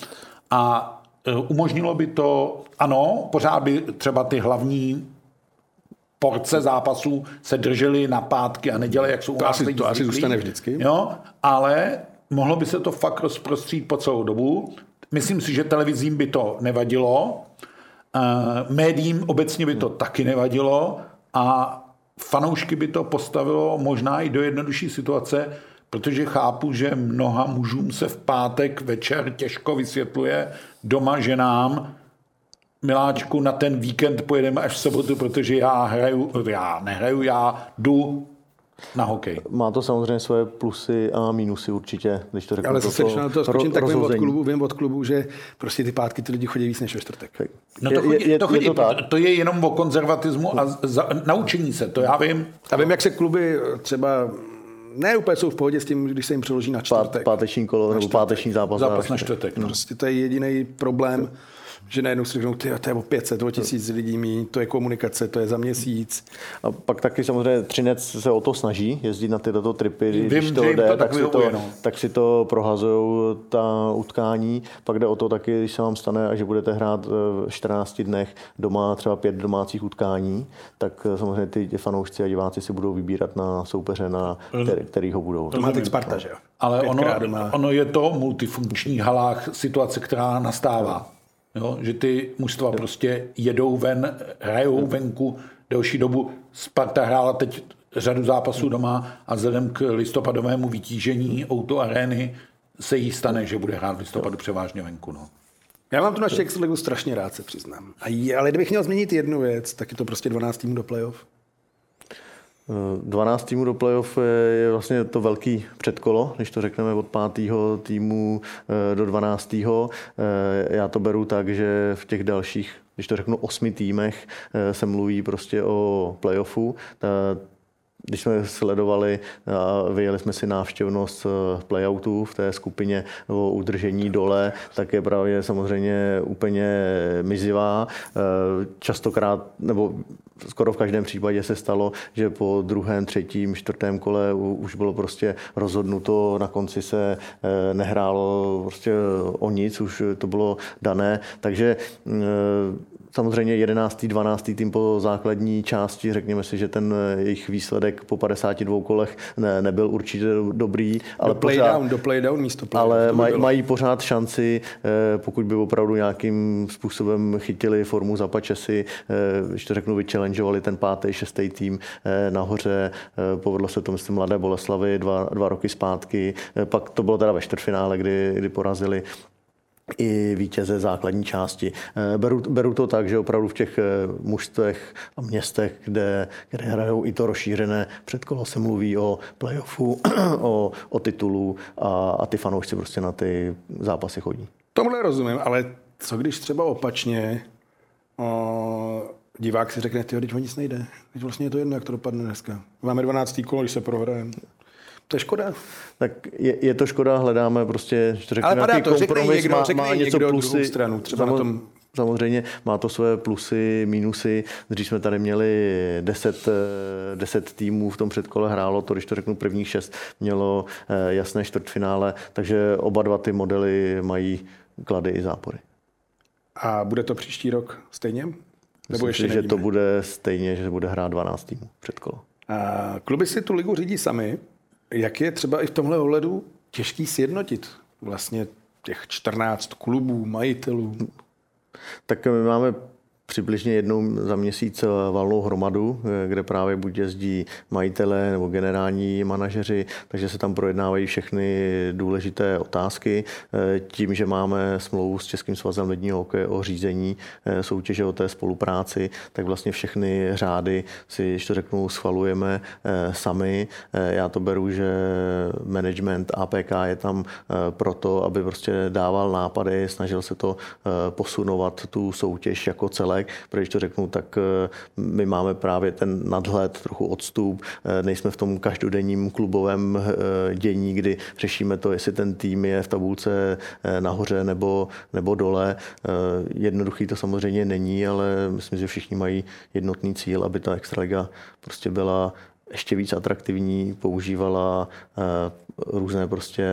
A umožnilo by to, ano, pořád by třeba ty hlavní porce zápasů se držely na pátky a neděle, jak jsou to asi, to asi zůstane vždycky. Jo, ale mohlo by se to fakt rozprostřít po celou dobu. Myslím si, že televizím by to nevadilo, uh, médiím obecně by to taky nevadilo a fanoušky by to postavilo možná i do jednodušší situace, protože chápu, že mnoha mužům se v pátek večer těžko vysvětluje doma ženám, miláčku, na ten víkend pojedeme až v sobotu, protože já hraju, já nehraju, já jdu na hokej. Má to samozřejmě svoje plusy a mínusy určitě, když to řeknu. Ale zase, když na to skočím, tak vím od, klubu, vím od klubu, že prostě ty pátky ty lidi chodí víc než ve čtvrtek. No to, chodí, je, je, to, chodí, je to, tak? to je jenom o konzervatismu a za, naučení se, to já vím. A vím, jak se kluby třeba ne úplně jsou v pohodě s tím, když se jim přeloží na čtvrtek. Páteční kolo nebo páteční zápas. Zápas na čtvrtek. No. Prostě to je jediný problém, že najednou si řeknou, ty, to je o 500, o tisíc lidí mí, to je komunikace, to je za měsíc. A pak taky samozřejmě Třinec se o to snaží, jezdit na tyto tripy, Vím, když to jde, to tak, si to, no. tak si to prohazují ta utkání. Pak jde o to taky, když se vám stane, a že budete hrát v 14 dnech doma třeba pět domácích utkání, tak samozřejmě ty fanoušci a diváci si budou vybírat na soupeře, na který, který ho budou. To má teď Sparta, že jo? Ale ono, ono je to multifunkční halách situace, která nastává. Jo, že ty mužstva prostě jedou ven, hrajou venku delší dobu. Sparta hrála teď řadu zápasů doma a vzhledem k listopadovému vytížení auto arény se jí stane, že bude hrát v listopadu převážně venku. No. Já mám tu naši extraligu strašně rád, se přiznám. A ale kdybych měl změnit jednu věc, tak je to prostě 12 týmů do playoff. 12 týmů do playoff je vlastně to velký předkolo, když to řekneme od pátého týmu eh, do 12. Eh, já to beru tak, že v těch dalších když to řeknu, osmi týmech eh, se mluví prostě o playoffu když jsme sledovali a vyjeli jsme si návštěvnost playoutu v té skupině o udržení dole, tak je právě samozřejmě úplně mizivá. Častokrát, nebo skoro v každém případě se stalo, že po druhém, třetím, čtvrtém kole už bylo prostě rozhodnuto, na konci se eh, nehrálo prostě o nic, už to bylo dané, takže samozřejmě 11. 12. tým po základní části, řekněme si, že ten jejich výsledek po 52 kolech ne, nebyl určitě dobrý, ale do play pořád, down, do play down místo play ale down, maj, mají pořád šanci, pokud by opravdu nějakým způsobem chytili formu Zapačesy, když to řeknu, vychallengeovali ten pátý, šestý tým nahoře, povedlo se to, myslím, Mladé Boleslavy dva, dva roky zpátky, pak to bylo teda ve čtvrtfinále, kdy, kdy porazili i vítěze základní části. Eh, beru, beru to tak, že opravdu v těch eh, mužstvech a městech, kde, kde hrajou i to rozšířené předkolo, se mluví o playoffu, o, o titulu a, a ty fanoušci prostě na ty zápasy chodí. Tomhle rozumím, ale co když třeba opačně o, divák si řekne, ty o nic nejde. Teď vlastně je to jedno, jak to dopadne dneska. Máme 12. kolo, když se prohrajeme. To je škoda. Tak je, je to škoda, hledáme prostě, že to řekne, Ale padá to, řekne někdo, má, řekne má něco někdo plusy, stranu, třeba samo, na tom Samozřejmě má to své plusy, minusy. Dřív jsme tady měli 10, 10 eh, týmů v tom předkole hrálo, to když to řeknu prvních šest, mělo eh, jasné čtvrtfinále, takže oba dva ty modely mají klady i zápory. A bude to příští rok stejně? Nebo Myslím ještě si, že to bude stejně, že bude hrát 12 týmů předkolo. Kluby si tu ligu řídí sami, jak je třeba i v tomhle ohledu těžký sjednotit vlastně těch 14 klubů, majitelů? Tak my máme přibližně jednou za měsíc valnou hromadu, kde právě buď jezdí majitelé nebo generální manažeři, takže se tam projednávají všechny důležité otázky. Tím, že máme smlouvu s Českým svazem ledního hokeje o řízení soutěže o té spolupráci, tak vlastně všechny řády si, to řeknu, schvalujeme sami. Já to beru, že management APK je tam proto, aby prostě dával nápady, snažil se to posunovat tu soutěž jako celé celek, protože když to řeknu, tak eh, my máme právě ten nadhled, trochu odstup, eh, nejsme v tom každodenním klubovém eh, dění, kdy řešíme to, jestli ten tým je v tabulce nahoře nebo, nebo dole. Jednoduchý to samozřejmě není, ale myslím, že všichni mají jednotný cíl, aby ta extraliga prostě byla ještě víc atraktivní, používala různé prostě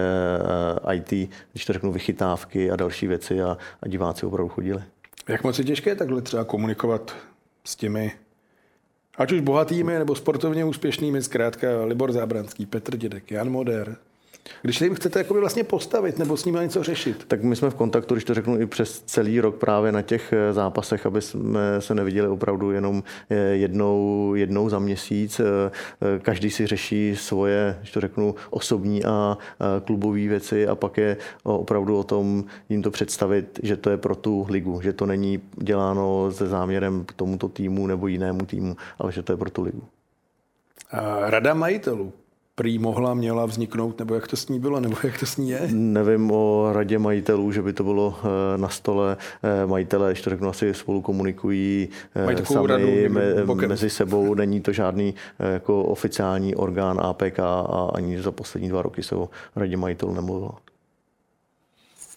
IT, když to řeknu, vychytávky a další věci a, a diváci opravdu chodili. Jak moc je těžké takhle třeba komunikovat s těmi, ať už bohatými nebo sportovně úspěšnými, zkrátka Libor Zábranský, Petr Dědek, Jan Moder, když jim chcete jakoby vlastně postavit nebo s nimi něco řešit. Tak my jsme v kontaktu, když to řeknu, i přes celý rok právě na těch eh, zápasech, aby jsme se neviděli opravdu jenom eh, jednou, jednou za měsíc. Eh, každý si řeší svoje, když to řeknu, osobní a klubové věci a pak je opravdu o tom jim to představit, že to je pro tu ligu, že to není děláno se záměrem k tomuto týmu nebo jinému týmu, ale že to je pro tu ligu. Rada majitelů prý mohla, měla vzniknout, nebo jak to s ní bylo, nebo jak to s ní je? Nevím o radě majitelů, že by to bylo eh, na stole. Eh, majitelé, ještě řeknu, asi spolu komunikují eh, sami radu, me, mezi sebou. Není to žádný jako oficiální orgán APK a ani za poslední dva roky se o radě majitelů nemluvilo.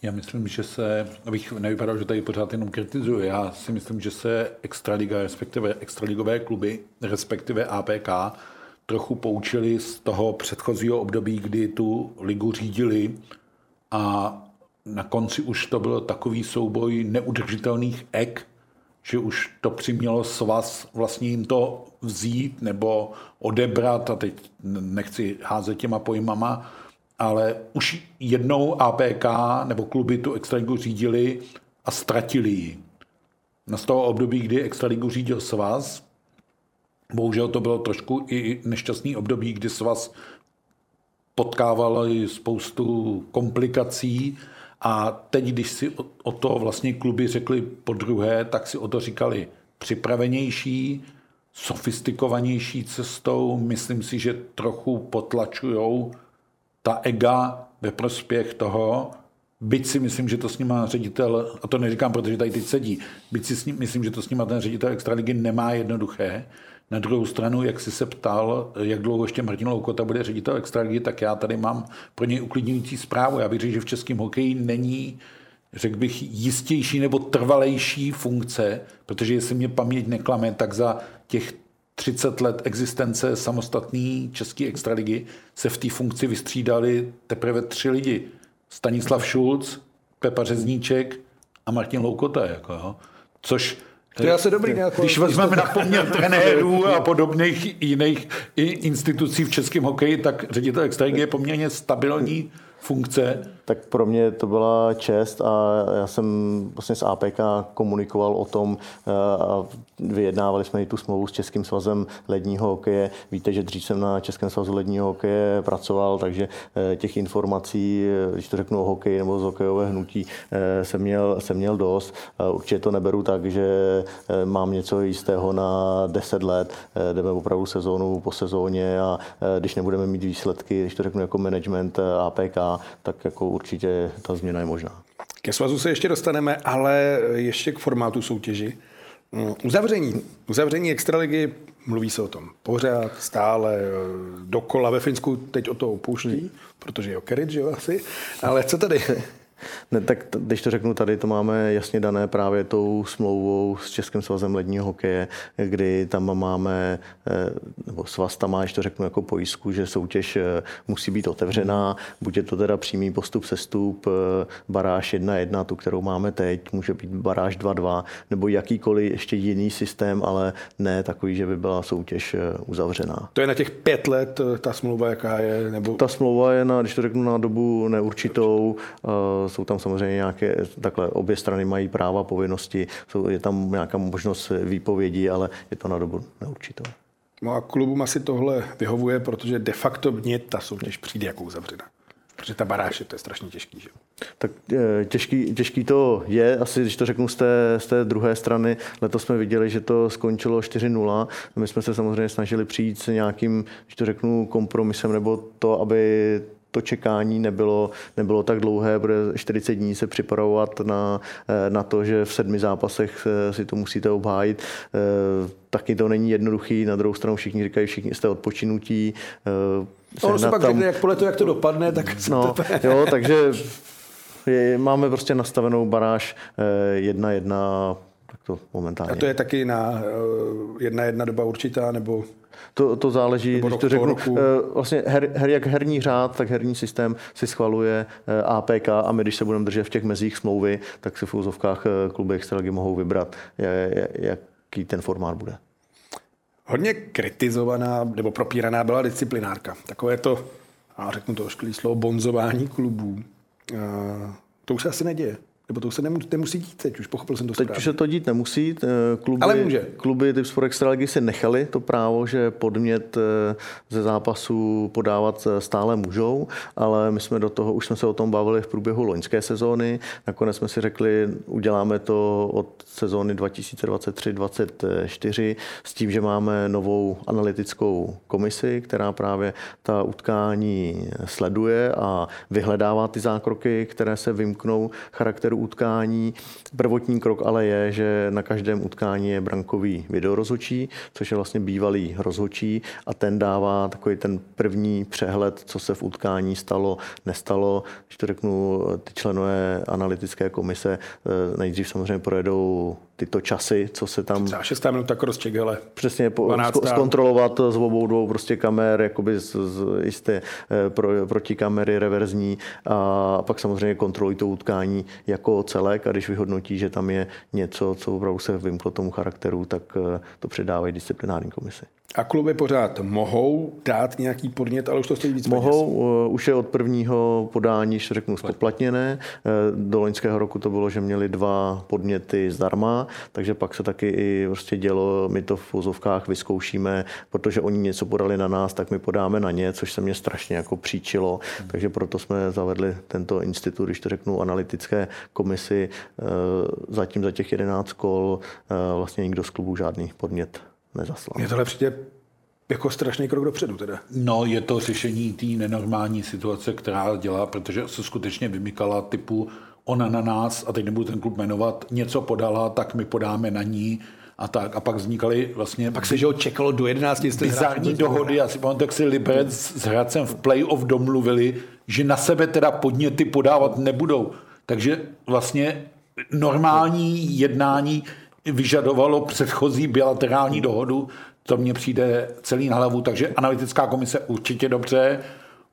Já myslím, že se, abych nevypadal, že tady pořád jenom kritizuji, já si myslím, že se Extraliga, respektive extraligové kluby, respektive APK, trochu poučili z toho předchozího období, kdy tu ligu řídili a na konci už to byl takový souboj neudržitelných ek, že už to přimělo svaz vlastně jim to vzít nebo odebrat, a teď nechci házet těma pojmama, ale už jednou APK nebo kluby tu extraligu řídili a ztratili ji. Na z toho období, kdy extraligu řídil svaz, Bohužel to bylo trošku i nešťastný období, kdy se vás potkával spoustu komplikací a teď, když si o to vlastně kluby řekli po druhé, tak si o to říkali připravenější, sofistikovanější cestou. Myslím si, že trochu potlačují ta ega ve prospěch toho, byť si myslím, že to s nima ředitel, a to neříkám, protože tady teď sedí, byť si s ním, myslím, že to s nima ten ředitel Extraligy nemá jednoduché, na druhou stranu, jak jsi se ptal, jak dlouho ještě Martin Loukota bude ředitel extraligy, tak já tady mám pro něj uklidňující zprávu. Já řekl, že v českém hokeji není, řekl bych, jistější nebo trvalejší funkce, protože jestli mě paměť neklame, tak za těch 30 let existence samostatné české extraligy se v té funkci vystřídali teprve tři lidi. Stanislav Šulc, Pepa Řezníček a Martin Loukota. Jako, jo. Což To je asi dobrý nějakou... Když vezmeme na poměr trenérů a podobných jiných institucí v českém hokeji, tak ředitel extraligy je poměrně stabilní funkce. Tak pro mě to byla čest a já jsem vlastně s APK komunikoval o tom eh, a vyjednávali jsme i tu smlouvu s Českým svazem ledního hokeje. Víte, že dřív jsem na Českém svazu ledního hokeje pracoval, takže eh, těch informací, eh, když to řeknu o hokeji nebo z hokejové hnutí, jsem měl, jsem měl dost. Určitě to neberu tak, že mám něco jistého na 10 let. Jdeme opravdu sezónu po sezóně a když nebudeme mít výsledky, když to řeknu jako management APK, tak jako určitě ta změna je možná. Ke svazu se ještě dostaneme, ale ještě k formátu soutěži. Mm, uzavření. Uzavření extraligy, mluví se o tom pořád, stále, eh, dokola. Ve Finsku teď o to opouští, protože je Okerit, že jo, asi. Ale co tady? Ne, tak když to řeknu tady, to máme jasně dané právě tou smlouvou s Českým svazem ledního hokeje, kdy tam máme, eh, nebo svaz tam má, když to řeknu jako pojistku, že soutěž eh, musí být otevřená, buď je to teda přímý postup, sestup, eh, baráž 1-1, tu, kterou máme teď, může být baráž 2-2, nebo jakýkoliv ještě jiný systém, ale ne takový, že by byla soutěž uzavřená. To je na těch pět let ta smlouva, jaká je? Nebo... Ta smlouva je, na, když to řeknu, na dobu neurčitou, jsou tam samozřejmě nějaké, takhle obě strany mají práva, povinnosti, jsou, je tam nějaká možnost výpovědi, ale je to na dobu neurčitou. No a klubům asi tohle vyhovuje, protože de facto mě ta soutěž přijde jako uzavřena. Protože ta baráž je, to je strašně těžký. Že? Tak eh, těžký, těžký to je, asi když to řeknu z té, z té druhé strany. Letos jsme viděli, že to skončilo 4-0. My jsme se samozřejmě snažili přijít s nějakým, když to řeknu, kompromisem, nebo to, aby to čekání nebylo, nebylo tak dlouhé, bude 40 dní se připravovat na, eh, na to, že v sedmi zápasech eh, si to musíte obhájit. Eh, taky to není jednoduchý, na druhou stranu všichni říkají, všichni jste odpočinutí. Ono se pak tam... řekne, jak podle toho, jak to dopadne, tak no, to... jo, takže je, máme prostě nastavenou baráž jedna jedna tak to momentálně. A to je taky na jedna jedna doba určitá, nebo to, to záleží, Nebo když to řeknu, roku. Eh, vlastně her, her, jak herní řád, tak herní systém si schvaluje eh, APK a my, když se budeme držet v těch mezích smlouvy, tak si v úzovkách eh, kluby extraligy mohou vybrat, jaký ten formát bude. Hodně kritizovaná nebo propíraná byla disciplinárka. Takové to, a řeknu to ošklý slovo, bonzování klubů. To už se asi neděje. Nebo to se nemusí, nemusí dít teď, už pochopil jsem to Teď už se to dít nemusí. Eh, kluby, Ale může. Kluby typ Sport Extraligy si nechali to právo, že podmět eh, ze zápasu podávat eh, stále můžou, ale my jsme do toho, už jsme se o tom bavili v průběhu loňské sezóny. Nakonec jsme si řekli, uděláme to od sezóny 2023-2024 s tím, že máme novou analytickou komisi, která právě ta utkání sleduje a vyhledává ty zákroky, které se vymknou charakteru utkání. Prvotní krok ale je, že na každém utkání je brankový videorozhočí, což je vlastně bývalý rozhočí a ten dává takový ten první přehled, co se v utkání stalo, nestalo. Když to řeknu, ty členové analytické komise eh, nejdřív samozřejmě projedou tyto časy, co se tam... Třeba 6 minut tak rozček, hele. Přesně, po, zkontrolovat z obou dvou prostě kamer, jakoby z, z jisté eh, pro, proti kamery reverzní a pak samozřejmě kontrolují to utkání jako celek a když vyhodnotí, že tam je něco, co opravdu se vymklo tomu charakteru, tak eh, to předávají disciplinární komisi. A kluby pořád mohou dát nějaký podnět, ale už to stojí víc Mohou, peněz. už je od prvního podání, řeknu, spoplatněné. Eh, do loňského roku to bylo, že měli dva podněty zdarma, takže pak se taky i prostě dělo, my to v vozovkách vyzkoušíme, protože oni něco podali na nás, tak my podáme na ně, což se mě strašně jako příčilo. Hmm. Takže proto jsme zavedli tento institut, když to řeknu, analytické komisi. Eh, zatím za těch 11 kol eh, vlastně nikdo z klubu žádný podnět nezaslal. Mě tohle přijde jako strašný krok dopředu teda. No, je to řešení té nenormální situace, která dělá, protože se skutečně vymykala typu ona na nás, a teď nebudu ten klub jmenovat, něco podala, tak my podáme na ní a tak. A pak vznikaly vlastně... Pak se, že ho čekalo do 11. Bizarní dohody. Já si pamatuju, jak si Liberec s Hradcem v playoff domluvili, že na sebe teda podněty podávat nebudou. Takže vlastně normální jednání vyžadovalo předchozí bilaterální dohodu, to mně přijde celý na hlavu, takže analytická komise určitě dobře,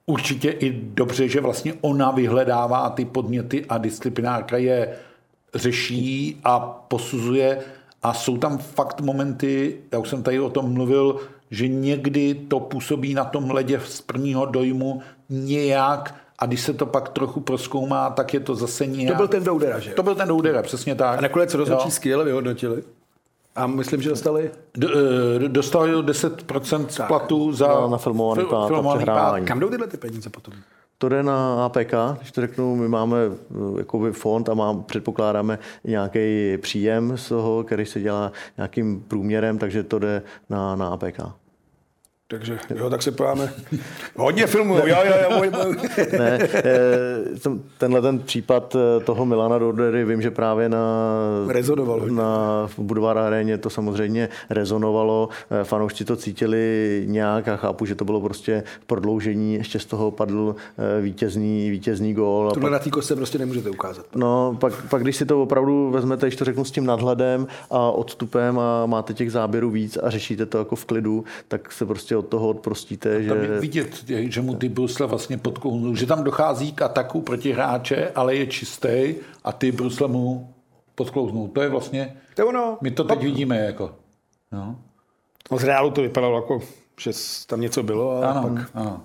určitě i dobře, že vlastně ona vyhledává ty podněty a disciplinárka je řeší a posuzuje, a jsou tam fakt momenty, já už jsem tady o tom mluvil, že někdy to působí na tom ledě z prvního dojmu nějak a když se to pak trochu proskoumá, tak je to zase nějak... To byl ten Doudera, že? To byl ten Doudera, přesně tak. A nakonec rozhodčí skvěle vyhodnotili. A myslím, že dostali... D- eh, dostali 10% z platu za Na- na filmovaný fil- pát a filmovaný přehrávání. Kam jdou tyhle ty peníze potom? To jde na APK, když to řeknu, my máme eh, jakoby fond a mám, předpokládáme nějaký příjem z toho, který se dělá nějakým průměrem, takže to jde na, na APK. Takže jo, tak se pojáme. Hodně filmů, jo, jo, jo. Ne, eh, tenhle ten případ eh, toho Milana Dordery, vím, že právě na, Rezonoval hodně. na v Budvar aréně to samozřejmě rezonovalo, eh, fanoušci to cítili nějak a chápu, že to bylo prostě prodloužení, ještě z toho padl vítězný, vítězný gól. Tohle na té kostce prostě nemůžete ukázat. No, pak, pak, když si to opravdu vezmete, když to řeknu s tím nadhledem a odstupem a máte těch záběrů víc a řešíte to jako v klidu, tak se prostě od toho odprostíte, že... Tam je vidět, že mu ty brusle vlastně podkounul, že tam dochází k ataku proti hráče, ale je čistý a ty brusle mu podklouznou. To je vlastně, To je ono. my to teď vidíme jako. No. No, z reálu to vypadalo jako, že tam něco bylo. A Ano, pak... ano.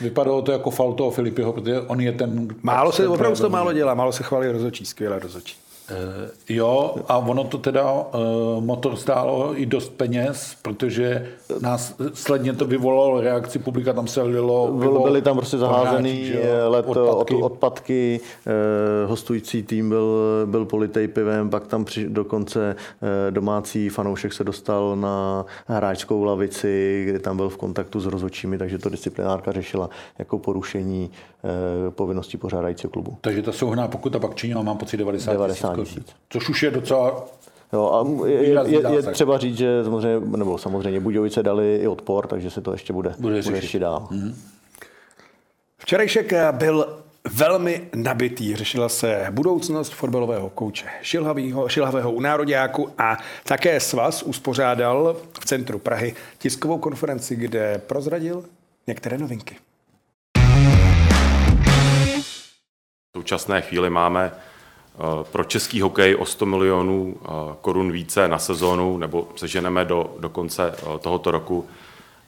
Vypadalo to jako faul toho Filipiho, protože on je ten... Málo se, opravdu se to málo dělá, málo se chválí rozhodčí, skvělá rozhodčí. Eh, Jo, a ono to teda uh, motor stálo i dost peněz, protože nás sledně to vyvolalo reakci publika, tam se lilo... Bylo, byly tam prostě zaházený eh, let, odpadky, odpadky. odpadky eh, hostující tým byl, byl politej pivem, pak tam při, dokonce eh, domácí fanoušek se dostal na hráčskou lavici, kde tam byl v kontaktu s rozhodčími, takže to disciplinárka řešila jako porušení eh, povinností pořádajícího klubu. Takže ta souhrná pokuta pak činila, mám pocit, 90, 90 tisíc. tisíc. Což už je docela... Jo, a je, je, je, třeba říct, že samozřejmě, nebo samozřejmě Budějovice dali i odpor, takže se to ještě bude, Bude bude, ještě dál. Včerejšek byl velmi nabitý. Řešila se budoucnost fotbalového kouče Šilhavýho, Šilhavého u Nároďáku a také Svaz uspořádal v centru Prahy tiskovou konferenci, kde prozradil některé novinky. V současné chvíli máme eh, pro český hokej o 100 milionů eh, korun více na sezónu, nebo seženeme do, do konce eh, tohoto roku,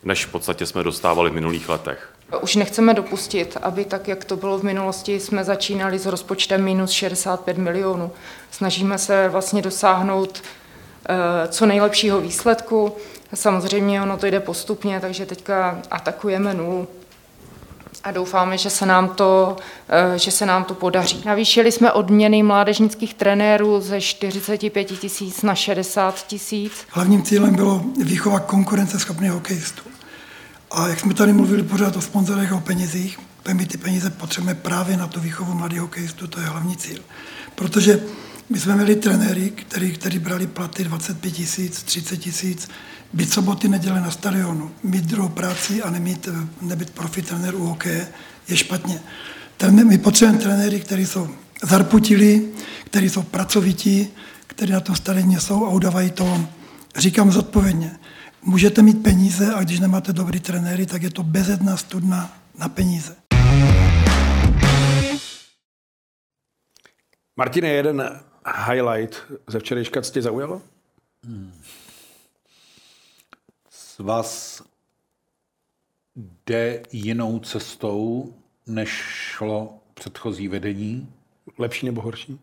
než v podstatě jsme dostávali v minulých letech. Už nechceme dopustit, aby tak, jak to bylo v minulosti, jsme začínali s rozpočtem minus 65 milionů. Snažíme se vlastně dosáhnout eh, co nejlepšího výsledku. Samozřejmě ono to jde postupně, takže teďka atakujeme nulu a doufáme, že se nám to, eh, že se nám to podaří. Navýšili jsme odměny mládežnických trenérů ze 45 tisíc na 60 tisíc. Hlavním cílem bylo výchova konkurenceschopných hokejistů. A jak jsme tady mluvili pořád o sponzorech a o penězích, tak my ty peníze potřebujeme právě na tu výchovu mladých hokejistů, to je hlavní cíl. Protože my jsme měli trenéry, který brali platy 25 tisíc, 30 tisíc, být soboty, neděle na stadionu, mít druhou práci a nemít, nebyt profi trenér u hokeje je špatně. Trené- My potřebujeme trenéry, kteří jsou zarputili, kteří jsou pracovití, kteří na tom stadionu jsou a udávají to, říkám zodpovědně. Můžete mít peníze a když nemáte dobrý trenéry, tak je to bezedná studna na peníze. Martine, jeden highlight ze včerejška, co tě zaujalo? Svaz jde jinou cestou, než šlo předchozí vedení. Lepší nebo horší?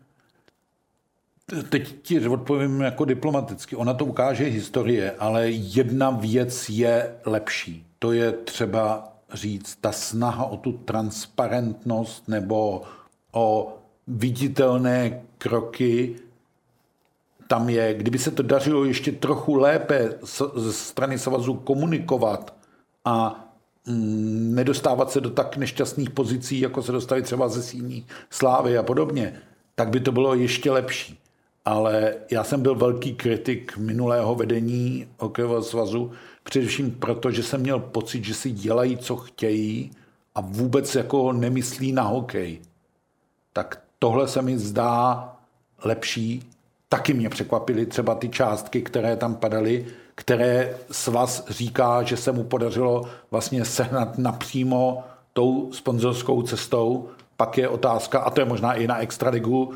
Teď ti odpovím jako diplomaticky. Ona to ukáže historie, ale jedna věc je lepší. To je třeba říct, ta snaha o tu transparentnost nebo o viditelné kroky tam je, kdyby se to dařilo ještě trochu lépe ze strany svazu komunikovat a mm, nedostávat se do tak nešťastných pozicí, jako se dostali třeba ze síní slávy a podobně, tak by to bylo ještě lepší. Ale já jsem byl velký kritik minulého vedení hokejového svazu, především proto, že jsem měl pocit, že si dělají, co chtějí a vůbec jako nemyslí na hokej tak tohle se mi zdá lepší. Taky mě překvapily třeba ty částky, které tam padaly, které svaz říká, že se mu podařilo vlastně sehnat napřímo tou sponzorskou cestou. Pak je otázka, a to je možná i na extraligu,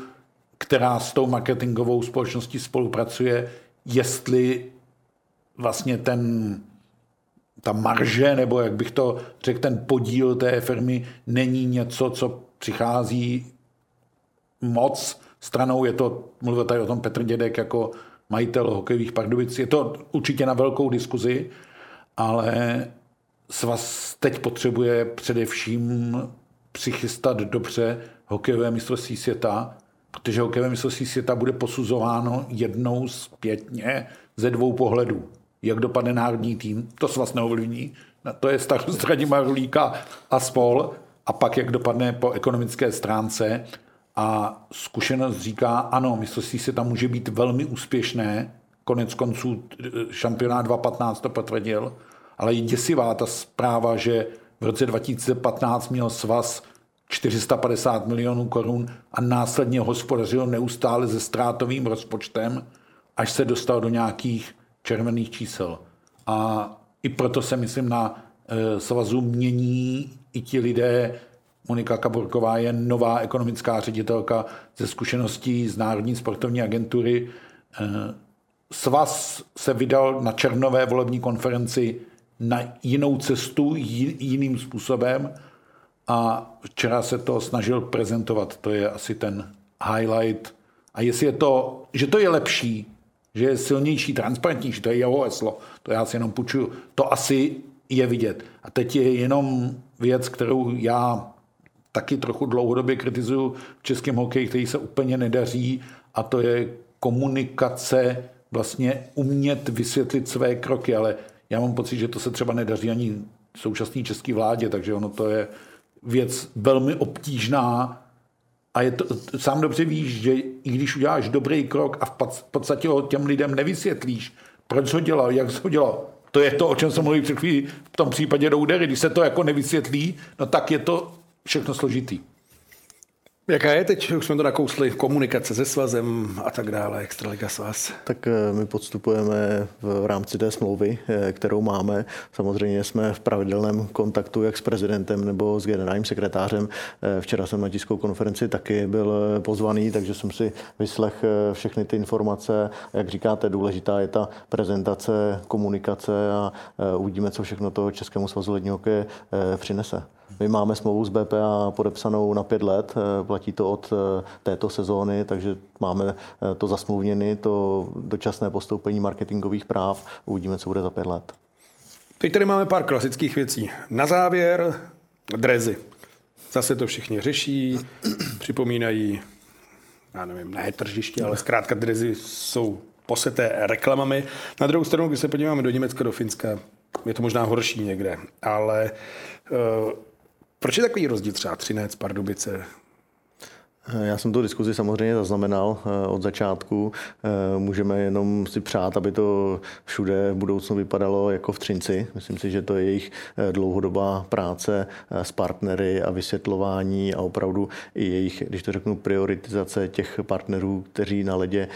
která s tou marketingovou společností spolupracuje, jestli vlastně ten, ta marže, nebo jak bych to řekl, ten podíl té firmy není něco, co přichází moc stranou. Je to, mluvil tady o tom Petr Dědek jako majitel hokejových Pardubic. Je to určitě na velkou diskuzi, ale svaz teď potřebuje především přichystat dobře hokejové mistrovství světa, protože hokejové mistrovství světa bude posuzováno jednou zpětně ze dvou pohledů. Jak dopadne národní tým, to vás neovlivní, to je starost Radima Rulíka a spol, a pak jak dopadne po ekonomické stránce. A zkušenost říká, ano, mistrovství světa může být velmi úspěšné, konec konců šampionát 2015 to potvrdil, ale je děsivá ta zpráva, že v roce 2015 měl svaz 450 milionů korun a následně hospodařil neustále se ztrátovým rozpočtem, až se dostal do nějakých červených čísel. A i proto se, myslím, na e, svazu mění i ti lidé. Monika Kaborková je nová ekonomická ředitelka ze zkušeností z Národní sportovní agentury. E, svaz se vydal na černové volební konferenci na jinou cestu, jiným způsobem a včera se to snažil prezentovat. To je asi ten highlight. A jestli je to, že to je lepší, že je silnější, transparentnější, to je jeho heslo, to já si jenom půjčuju, to asi je vidět. A teď je jenom věc, kterou já taky trochu dlouhodobě kritizuju v českém hokeji, který se úplně nedaří, a to je komunikace, vlastně umět vysvětlit své kroky, ale já mám pocit, že to se třeba nedaří ani současné české vládě, takže ono to je věc velmi obtížná a je to, sám dobře víš, že i když uděláš dobrý krok a v podstatě ho těm lidem nevysvětlíš, proč ho dělal, jak ho dělal, to je to, o čem jsem mluvil před chvílí v tom případě do údery. Když se to jako nevysvětlí, no tak je to všechno složitý. Jaká je teď, už jsme to nakousli, komunikace se svazem a tak dále, Extraliga svaz? Tak eh, my podstupujeme v rámci té smlouvy, eh, kterou máme. Samozřejmě jsme v pravidelném kontaktu jak s prezidentem nebo s generálním sekretářem. Eh, včera jsem na tiskovou konferenci taky byl pozvaný, takže jsem si vyslech všechny ty informace. Jak říkáte, důležitá je ta prezentace, komunikace a uvidíme, co všechno to Českému svazu ledního hokeje přinese. My máme smlouvu s BPA podepsanou na pět let, eh, platí to od eh, této sezóny, takže máme eh, to zasmluvněny, to dočasné postoupení marketingových práv. Uvidíme, co bude za pět let. Teď tady máme pár klasických věcí. Na závěr drezy. Zase to všichni řeší, připomínají, já nevím, ne tržiště, ale zkrátka drezy jsou poseté reklamami. Na druhou stranu, když se podíváme do Německa, do Finska, je to možná horší někde, ale uh, proč je takový rozdíl třeba Třinec, Pardubice, já jsem tu diskuzi samozřejmě zaznamenal eh, od začátku. Eh, můžeme jenom si přát, aby to všude v budoucnu vypadalo jako v Třinci. Myslím si, že to je jejich eh, dlouhodobá práce s partnery a vysvětlování a opravdu i jejich, když to řeknu, prioritizace těch partnerů, kteří na ledě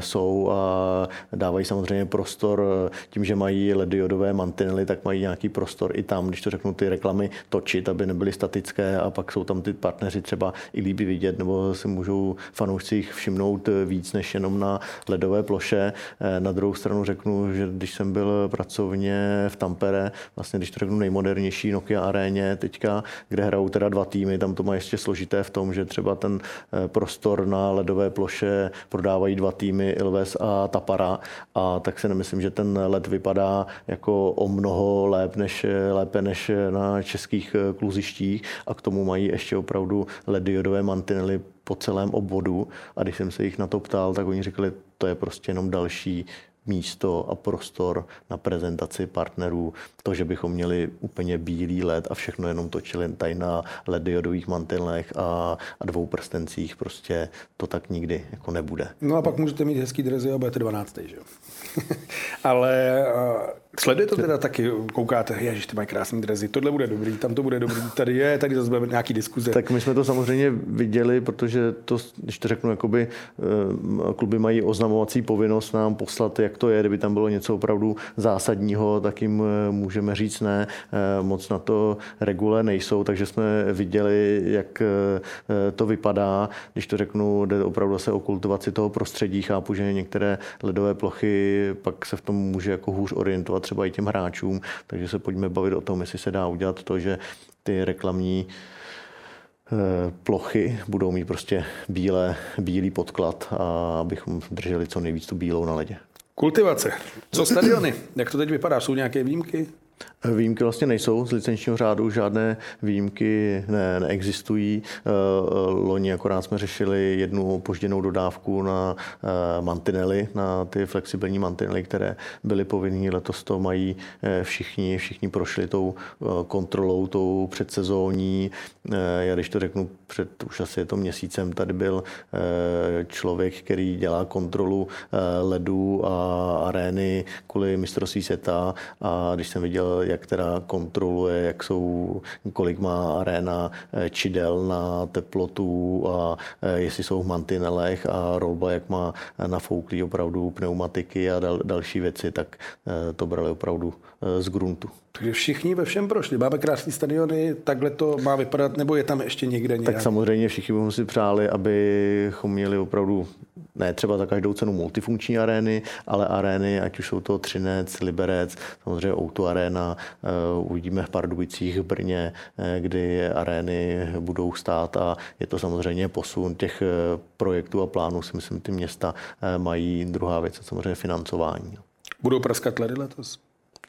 jsou a dávají samozřejmě prostor tím, že mají lediodové mantinely, tak mají nějaký prostor i tam, když to řeknu, ty reklamy točit, aby nebyly statické a pak jsou tam ty partneři třeba i líbí vidět nebo si můžou fanoušci jich všimnout víc než jenom na ledové ploše. Eh, na druhou stranu řeknu, že když jsem byl pracovně v Tampere, vlastně když to řeknu nejmodernější Nokia aréně teďka, kde hrajou teda dva týmy, tam to má ještě složité v tom, že třeba ten eh, prostor na ledové ploše prodávají dva týmy Ilves a Tapara a tak si nemyslím, že ten led vypadá jako o mnoho lép než, lépe než na českých eh, kluzištích a k tomu mají ještě opravdu lediodové mantinely po celém obvodu a když jsem se jich na to ptal, tak oni řekli, to je prostě jenom další místo a prostor na prezentaci partnerů. To, že bychom měli úplně bílý led a všechno jenom točili tady na lediodových mantinlech a, a dvou prstencích, prostě to tak nikdy jako nebude. No a pak můžete mít hezký drezy a budete 12. Že? Ale Sleduje to teda taky, koukáte, ježiš, ty mají krásný drezy, tohle bude dobrý, tam to bude dobrý, tady je, tady zase budeme nějaký diskuze. Tak my jsme to samozřejmě viděli, protože to, když to řeknu, jakoby eh, kluby mají oznamovací povinnost nám poslat, jak to je, kdyby tam bylo něco opravdu zásadního, tak jim eh, můžeme říct ne, eh, moc na to regule nejsou, takže jsme viděli, jak to vypadá, když to řeknu, jde opravdu se o kultivaci toho prostředí, chápu, že některé ledové plochy pak se v tom může jako hůř orientovat třeba i těm hráčům, takže se pojďme bavit o tom, jestli se dá udělat to, že ty reklamní eh, plochy budou mít prostě bílé, bílý podklad a abychom drželi co nejvíc tu bílou na ledě. Kultivace. Co stadiony? Jak to teď vypadá? Jsou nějaké výjimky? Výjimky vlastně nejsou z licenčního řádu, žádné výjimky ne, neexistují. Eh, loni akorát jsme řešili jednu požděnou dodávku na eh, mantinely, na ty flexibilní mantinely, které byly povinné. Letos to mají eh, všichni, všichni prošli tou kontrolou, tou předsezóní. Já když to řeknu před už asi je to měsícem, tady byl člověk, který dělá kontrolu ledů a arény kvůli mistrovství světa a když jsem viděl, jak teda kontroluje, jak jsou, kolik má arena eh, čidel na teplotu a eh, jestli jsou v mantinelech a rolba, jak má nafouklý opravdu pneumatiky a dal, další věci, tak eh, to brali opravdu z gruntu. Takže všichni ve všem prošli. Máme krásné stadiony, takhle to má vypadat, nebo je tam ještě někde nějak? Tak samozřejmě všichni bychom si přáli, abychom měli opravdu ne třeba za každou cenu multifunkční arény, ale arény, ať už jsou to Třinec, Liberec, samozřejmě Outu Arena, eh, uvidíme v Pardubicích, v Brně, eh, kdy arény budou stát a je to samozřejmě posun těch eh, projektů a plánů, si myslím, ty města mají. Druhá věc samozřejmě financování. Budou praskat ledy letos?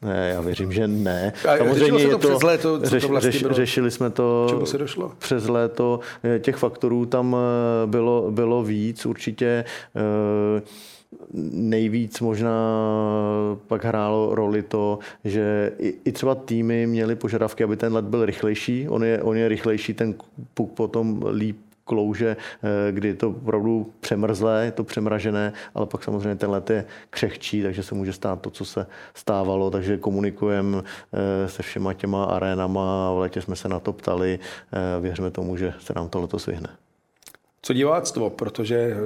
Ne, já věřím, že ne. A Samozřejmě se to, to přes léto, co řeš, to vlastně řeš, bylo? Řešili jsme to Čemu se došlo? přes léto. Těch faktorů tam eh, bylo, bylo víc. Určitě eh, nejvíc možná pak hrálo roli to, že i, i třeba týmy měly požadavky, aby ten let byl rychlejší. On je, on je rychlejší, ten puk potom líp klouže, eh, kdy to opravdu přemrzlé, je to přemražené, ale pak samozřejmě ten let je křehčí, takže se může stát to, co se stávalo, takže komunikujeme eh, se všema těma arénama, v letě jsme se na to ptali, eh, věříme tomu, že se nám to letos vyhne. Co diváctvo, protože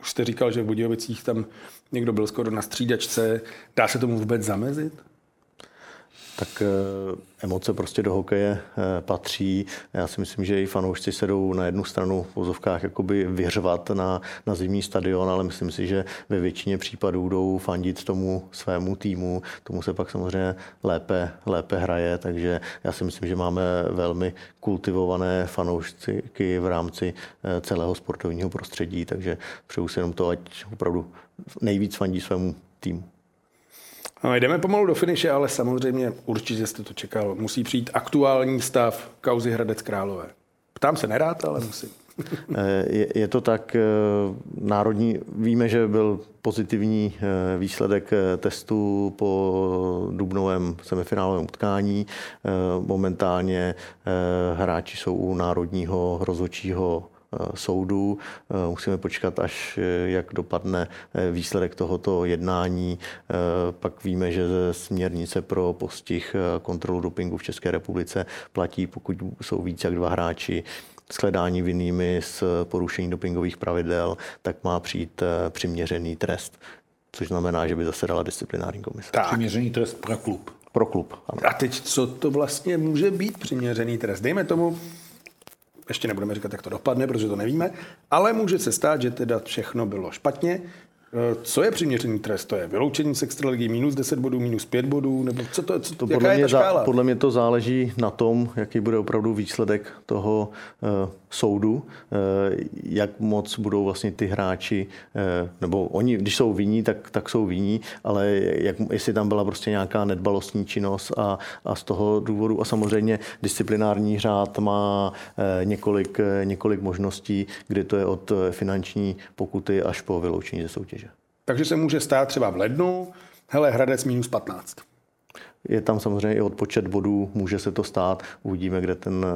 už jste říkal, že v Budějovicích tam někdo byl skoro na střídačce. Dá se tomu vůbec zamezit? Tak eh, emoce prostě do hokeje eh, patří. Já si myslím, že i fanoušci se jdou na jednu stranu v vozovkách jakoby vyřvat na, na zimní stadion, ale myslím si, že ve většině případů jdou fandit tomu svému týmu. Tomu se pak samozřejmě lépe, lépe hraje, takže já si myslím, že máme velmi kultivované fanoušky v rámci eh, celého sportovního prostředí, takže přeju si jenom to, ať opravdu nejvíc fandí svému týmu. No, jdeme pomalu do finiše, ale samozřejmě určitě jste to čekal. Musí přijít aktuální stav kauzy Hradec Králové. Ptám se nerád, ale musím. Eh, je, je to tak, eh, národní, víme, že byl pozitivní eh, výsledek testu po dubnovém semifinálovém utkání. Momentálně hráči jsou u národního rozhodčího soudů. Eh, musíme počkat, až eh, jak dopadne výsledek tohoto jednání. Pak víme, že směrnice pro postih kontrolu dopingu v České republice platí, pokud jsou více jak dva hráči shledání vinnými s porušení dopingových pravidel, tak má přijít přiměřený trest, což znamená, že by zasedala disciplinární komise. Tak. Přiměřený trest pro klub. Pro klub, ano. A teď, co to vlastně může být přiměřený trest? Dejme tomu, ještě nebudeme říkat, jak to dopadne, protože to nevíme, ale může se stát, že teda všechno bylo špatně, co je přiměřený trest? To je vyloučení z extraligy minus 10 bodů, minus 5 bodů? Nebo co to, co, to podle, je mě ta škála? Za, podle mě to záleží na tom, jaký bude opravdu výsledek toho uh, soudu, uh, jak moc budou vlastně ty hráči, uh, nebo oni, když jsou vinní, tak, tak jsou vinní, ale jak, jestli tam byla prostě nějaká nedbalostní činnost a, a z toho důvodu a samozřejmě disciplinární řád má uh, několik, uh, několik možností, kdy to je od finanční pokuty až po vyloučení ze soutěže. Takže se může stát třeba v lednu, hele, Hradec minus 15. Je tam samozřejmě i odpočet bodů, může se to stát, uvidíme, kde ten,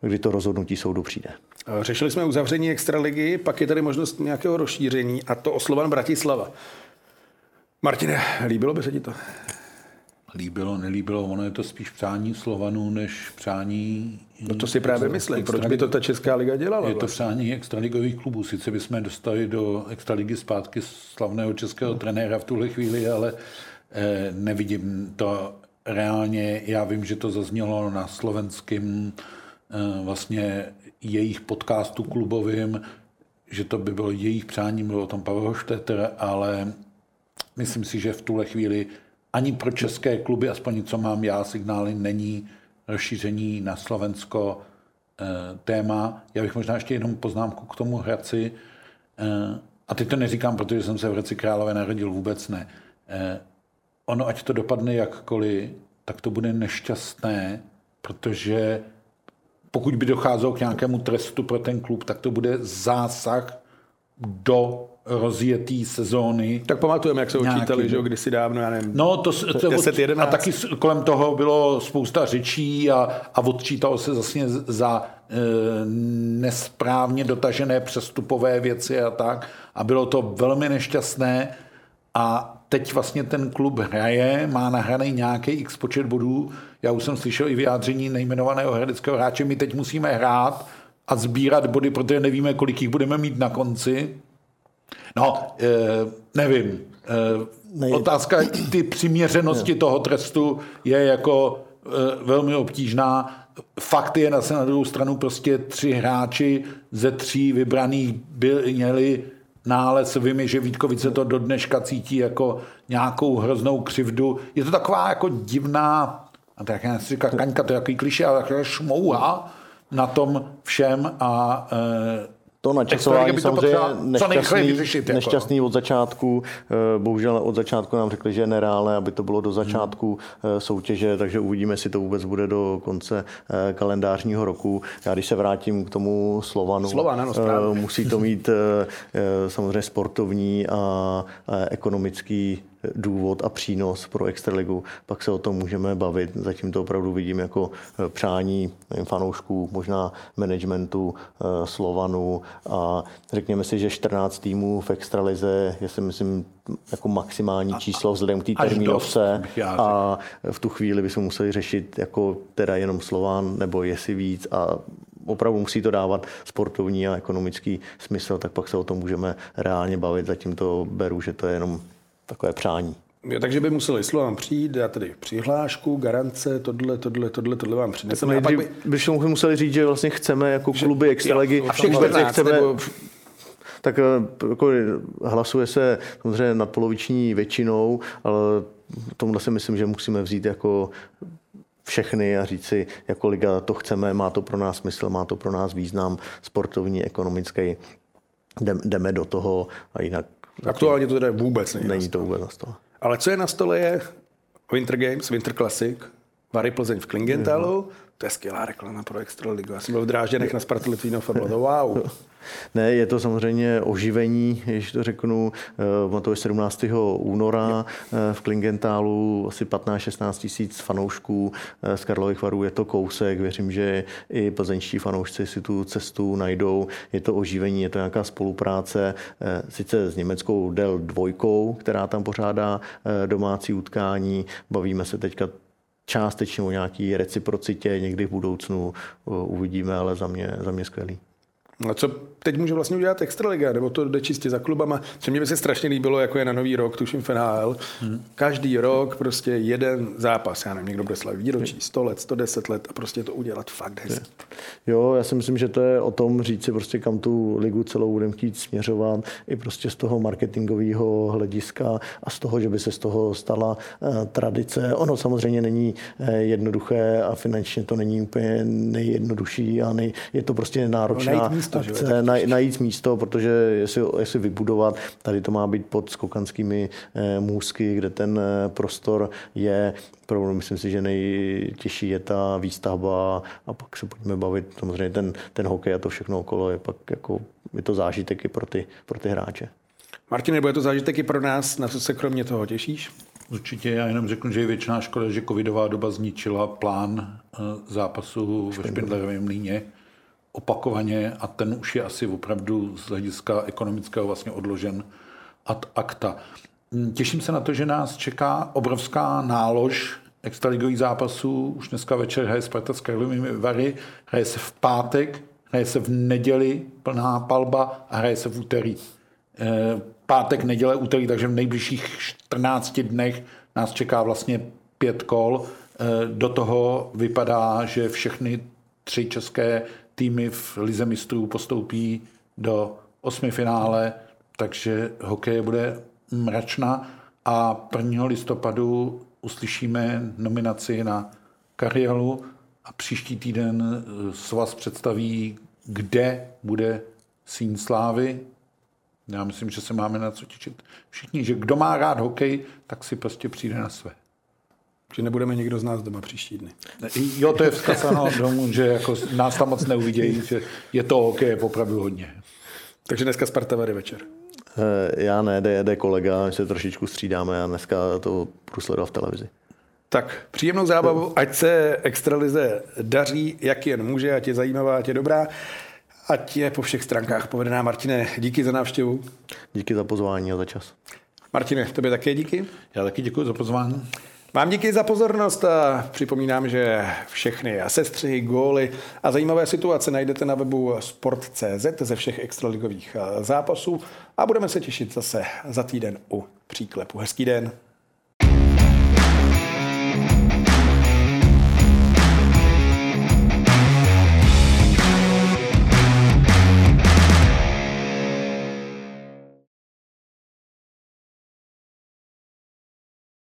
kdy to rozhodnutí soudu přijde. Řešili jsme uzavření extraligy, pak je tady možnost nějakého rozšíření a to o Slovan Bratislava. Martine, líbilo by se ti to? Líbilo, nelíbilo, ono je to spíš přání Slovanů, než přání... No to si právě myslím, proč by to ta Česká liga dělala? Je to vlastně? přání extraligových klubů. Sice bychom dostali do extraligy zpátky slavného českého trenéra v tuhle chvíli, ale eh, nevidím to reálně. Já vím, že to zaznělo na slovenském eh, vlastně jejich podcastu klubovým, že to by bylo jejich přání, mluvil o tom Pavel Šteter, ale myslím si, že v tuhle chvíli ani pro české kluby, aspoň co mám já, signály není rozšíření na Slovensko e, téma. Já bych možná ještě jenom poznámku k tomu Hradci. E, a teď to neříkám, protože jsem se v Hradci Králové narodil, vůbec ne. E, ono, ať to dopadne jakkoliv, tak to bude nešťastné, protože pokud by docházelo k nějakému trestu pro ten klub, tak to bude zásah do rozjetý sezóny. Tak pamatujeme, jak se očítali, že jo, kdysi dávno, já nevím, no, to, to, 10, 11. A taky kolem toho bylo spousta řečí a, a odčítalo se zase za e, nesprávně dotažené přestupové věci a tak. A bylo to velmi nešťastné a teď vlastně ten klub hraje, má nahraný nějaký x počet bodů. Já už jsem slyšel i vyjádření nejmenovaného hradeckého hráče, my teď musíme hrát a sbírat body, protože nevíme, kolik jich budeme mít na konci. No, e, nevím. E, otázka ty přiměřenosti toho trestu je jako e, velmi obtížná. Fakt je na, na druhou stranu prostě tři hráči ze tří vybraných byli, měli nález. Vím, že Vítkovice to do dneška cítí jako nějakou hroznou křivdu. Je to taková jako divná, a tak já si říká, kaňka, to je jaký kliše, ale taková šmouha na tom všem a e, to načasování samozřejmě nešťastný, vyřešit, jako. nešťastný od začátku. Eh, bohužel od začátku nám řekli, že je nereálné, aby to bylo do začátku hmm. soutěže, takže uvidíme, jestli to vůbec bude do konce kalendářního roku. Já když se vrátím k tomu Slovanu, Slovan, ano, musí to mít samozřejmě sportovní a ekonomický důvod a přínos pro Extraligu, pak se o tom můžeme bavit. Zatím to opravdu vidím jako eh, přání fanoušků, možná managementu eh, Slovanu. A řekněme si, že 14 týmů v Extralize je si myslím jako maximální číslo vzhledem k té termínovce. a v tu chvíli bychom museli řešit jako teda jenom Slovan nebo jestli víc. A opravdu musí to dávat sportovní a ekonomický smysl, tak pak se o tom můžeme reálně bavit. Zatím to beru, že to je jenom takové přání. Jo, takže by museli Slovan přijít, dát tady přihlášku, garance, tohle, tohle, tohle, tohle vám přineseme. A pak by... bychom museli říct, že vlastně chceme jako kluby extraligy, a všech 14, chceme, nebo... tak eh, jako hlasuje se samozřejmě nadpoloviční většinou, ale tomhle si myslím, že musíme vzít jako všechny a říct si, jako liga to chceme, má to pro nás smysl, má to pro nás význam sportovní, ekonomický, jdeme do toho a jinak Aktuálně to teda vůbec není, není to vůbec na stole. Ale co je na stole je Winter Games, Winter Classic, Vary Plzeň v Klingentalu, to je skvělá reklama pro Extraligu. Já jsem byl v Drážděnech na Spartu Litvínov a bylo to wow. Ne, je to samozřejmě oživení, když to řeknu, eh, to je 17. února eh, v Klingentálu, asi 15-16 tisíc fanoušků eh, z Karlových varů, je to kousek, věřím, že i plzeňští fanoušci si tu cestu najdou, je to oživení, je to nějaká spolupráce, sice s německou Del dvojkou, která tam pořádá domácí utkání, bavíme se teďka částečně o nějaký reciprocitě někdy v budoucnu uvidíme, ale za mě, za mě skvělý. A co teď může vlastně udělat Extraliga, nebo to jde čistě za klubama. Co mě by se strašně líbilo, jako je na nový rok, tuším v NHL. Hmm. Každý rok prostě jeden zápas, já nevím, někdo bude slavit výročí, 100 let, 110 let a prostě to udělat fakt hezky. Jo, já si myslím, že to je o tom říct si prostě kam tu ligu celou budeme chtít směřovat, i prostě z toho marketingového hlediska a z toho, že by se z toho stala uh, tradice. Ono samozřejmě není uh, jednoduché a finančně to není úplně nejjednodušší a nej, je to prostě náročná no, místo, akce, naj, najít místo, protože jestli, jestli vybudovat, tady to má být pod skokanskými uh, můzky, kde ten prostor je Problém, myslím si, že nejtěžší je ta výstavba a pak se pojďme bavit. Samozřejmě ten, ten hokej a to všechno okolo je pak jako, je to zážitek i pro ty, pro ty hráče. Martin, bude to zážitek i pro nás, na co se kromě toho těšíš? Určitě, já jenom řeknu, že je většiná škoda, že covidová doba zničila plán eh, zápasu ve Špindlerovém mlíně opakovaně a ten už je asi opravdu z hlediska ekonomického vlastně odložen ad acta. Mm, těším se na to, že nás čeká obrovská nálož extraligových zápasů. Už dneska večer hraje Sparta s Karlovými Vary, hraje se v pátek, hraje se v neděli plná palba a hraje se v úterý. Eh, pátek, neděle, úterý, takže v nejbližších 14 dnech nás čeká vlastně pět kol. Eh, do toho vypadá, že všechny tři české týmy v Lize mistrů postoupí do osmi finále, takže hokej bude mračna a 1. listopadu uslyšíme nominaci na Karielu a příští týden eh, s vás představí, kde bude sín slávy. Já myslím, že se máme na co těšit všichni, že kdo má rád hokej, tak si prostě přijde na své. Že nebudeme nikdo z nás doma příští dny. Jo, to je vzkazáno domů, že jako nás tam moc neuvidějí, že je to hokej opravdu hodně. Takže dneska Sparta Vary večer. Eh, já ne, jde, jde kolega, my se trošičku střídáme a dneska to budu sledovat v televizi. Tak příjemnou zábavu, ať se extralize daří, jak jen může, ať je zajímavá, ať je dobrá, ať je po všech stránkách povedená. Martine, díky za návštěvu. Díky za pozvání a za čas. Martine, tobě také díky. Já taky děkuji za pozvání. Vám díky za pozornost a připomínám, že všechny sestřihy, góly a zajímavé situace najdete na webu sport.cz ze všech extraligových zápasů a budeme se těšit zase za týden u příklepu. Hezký den.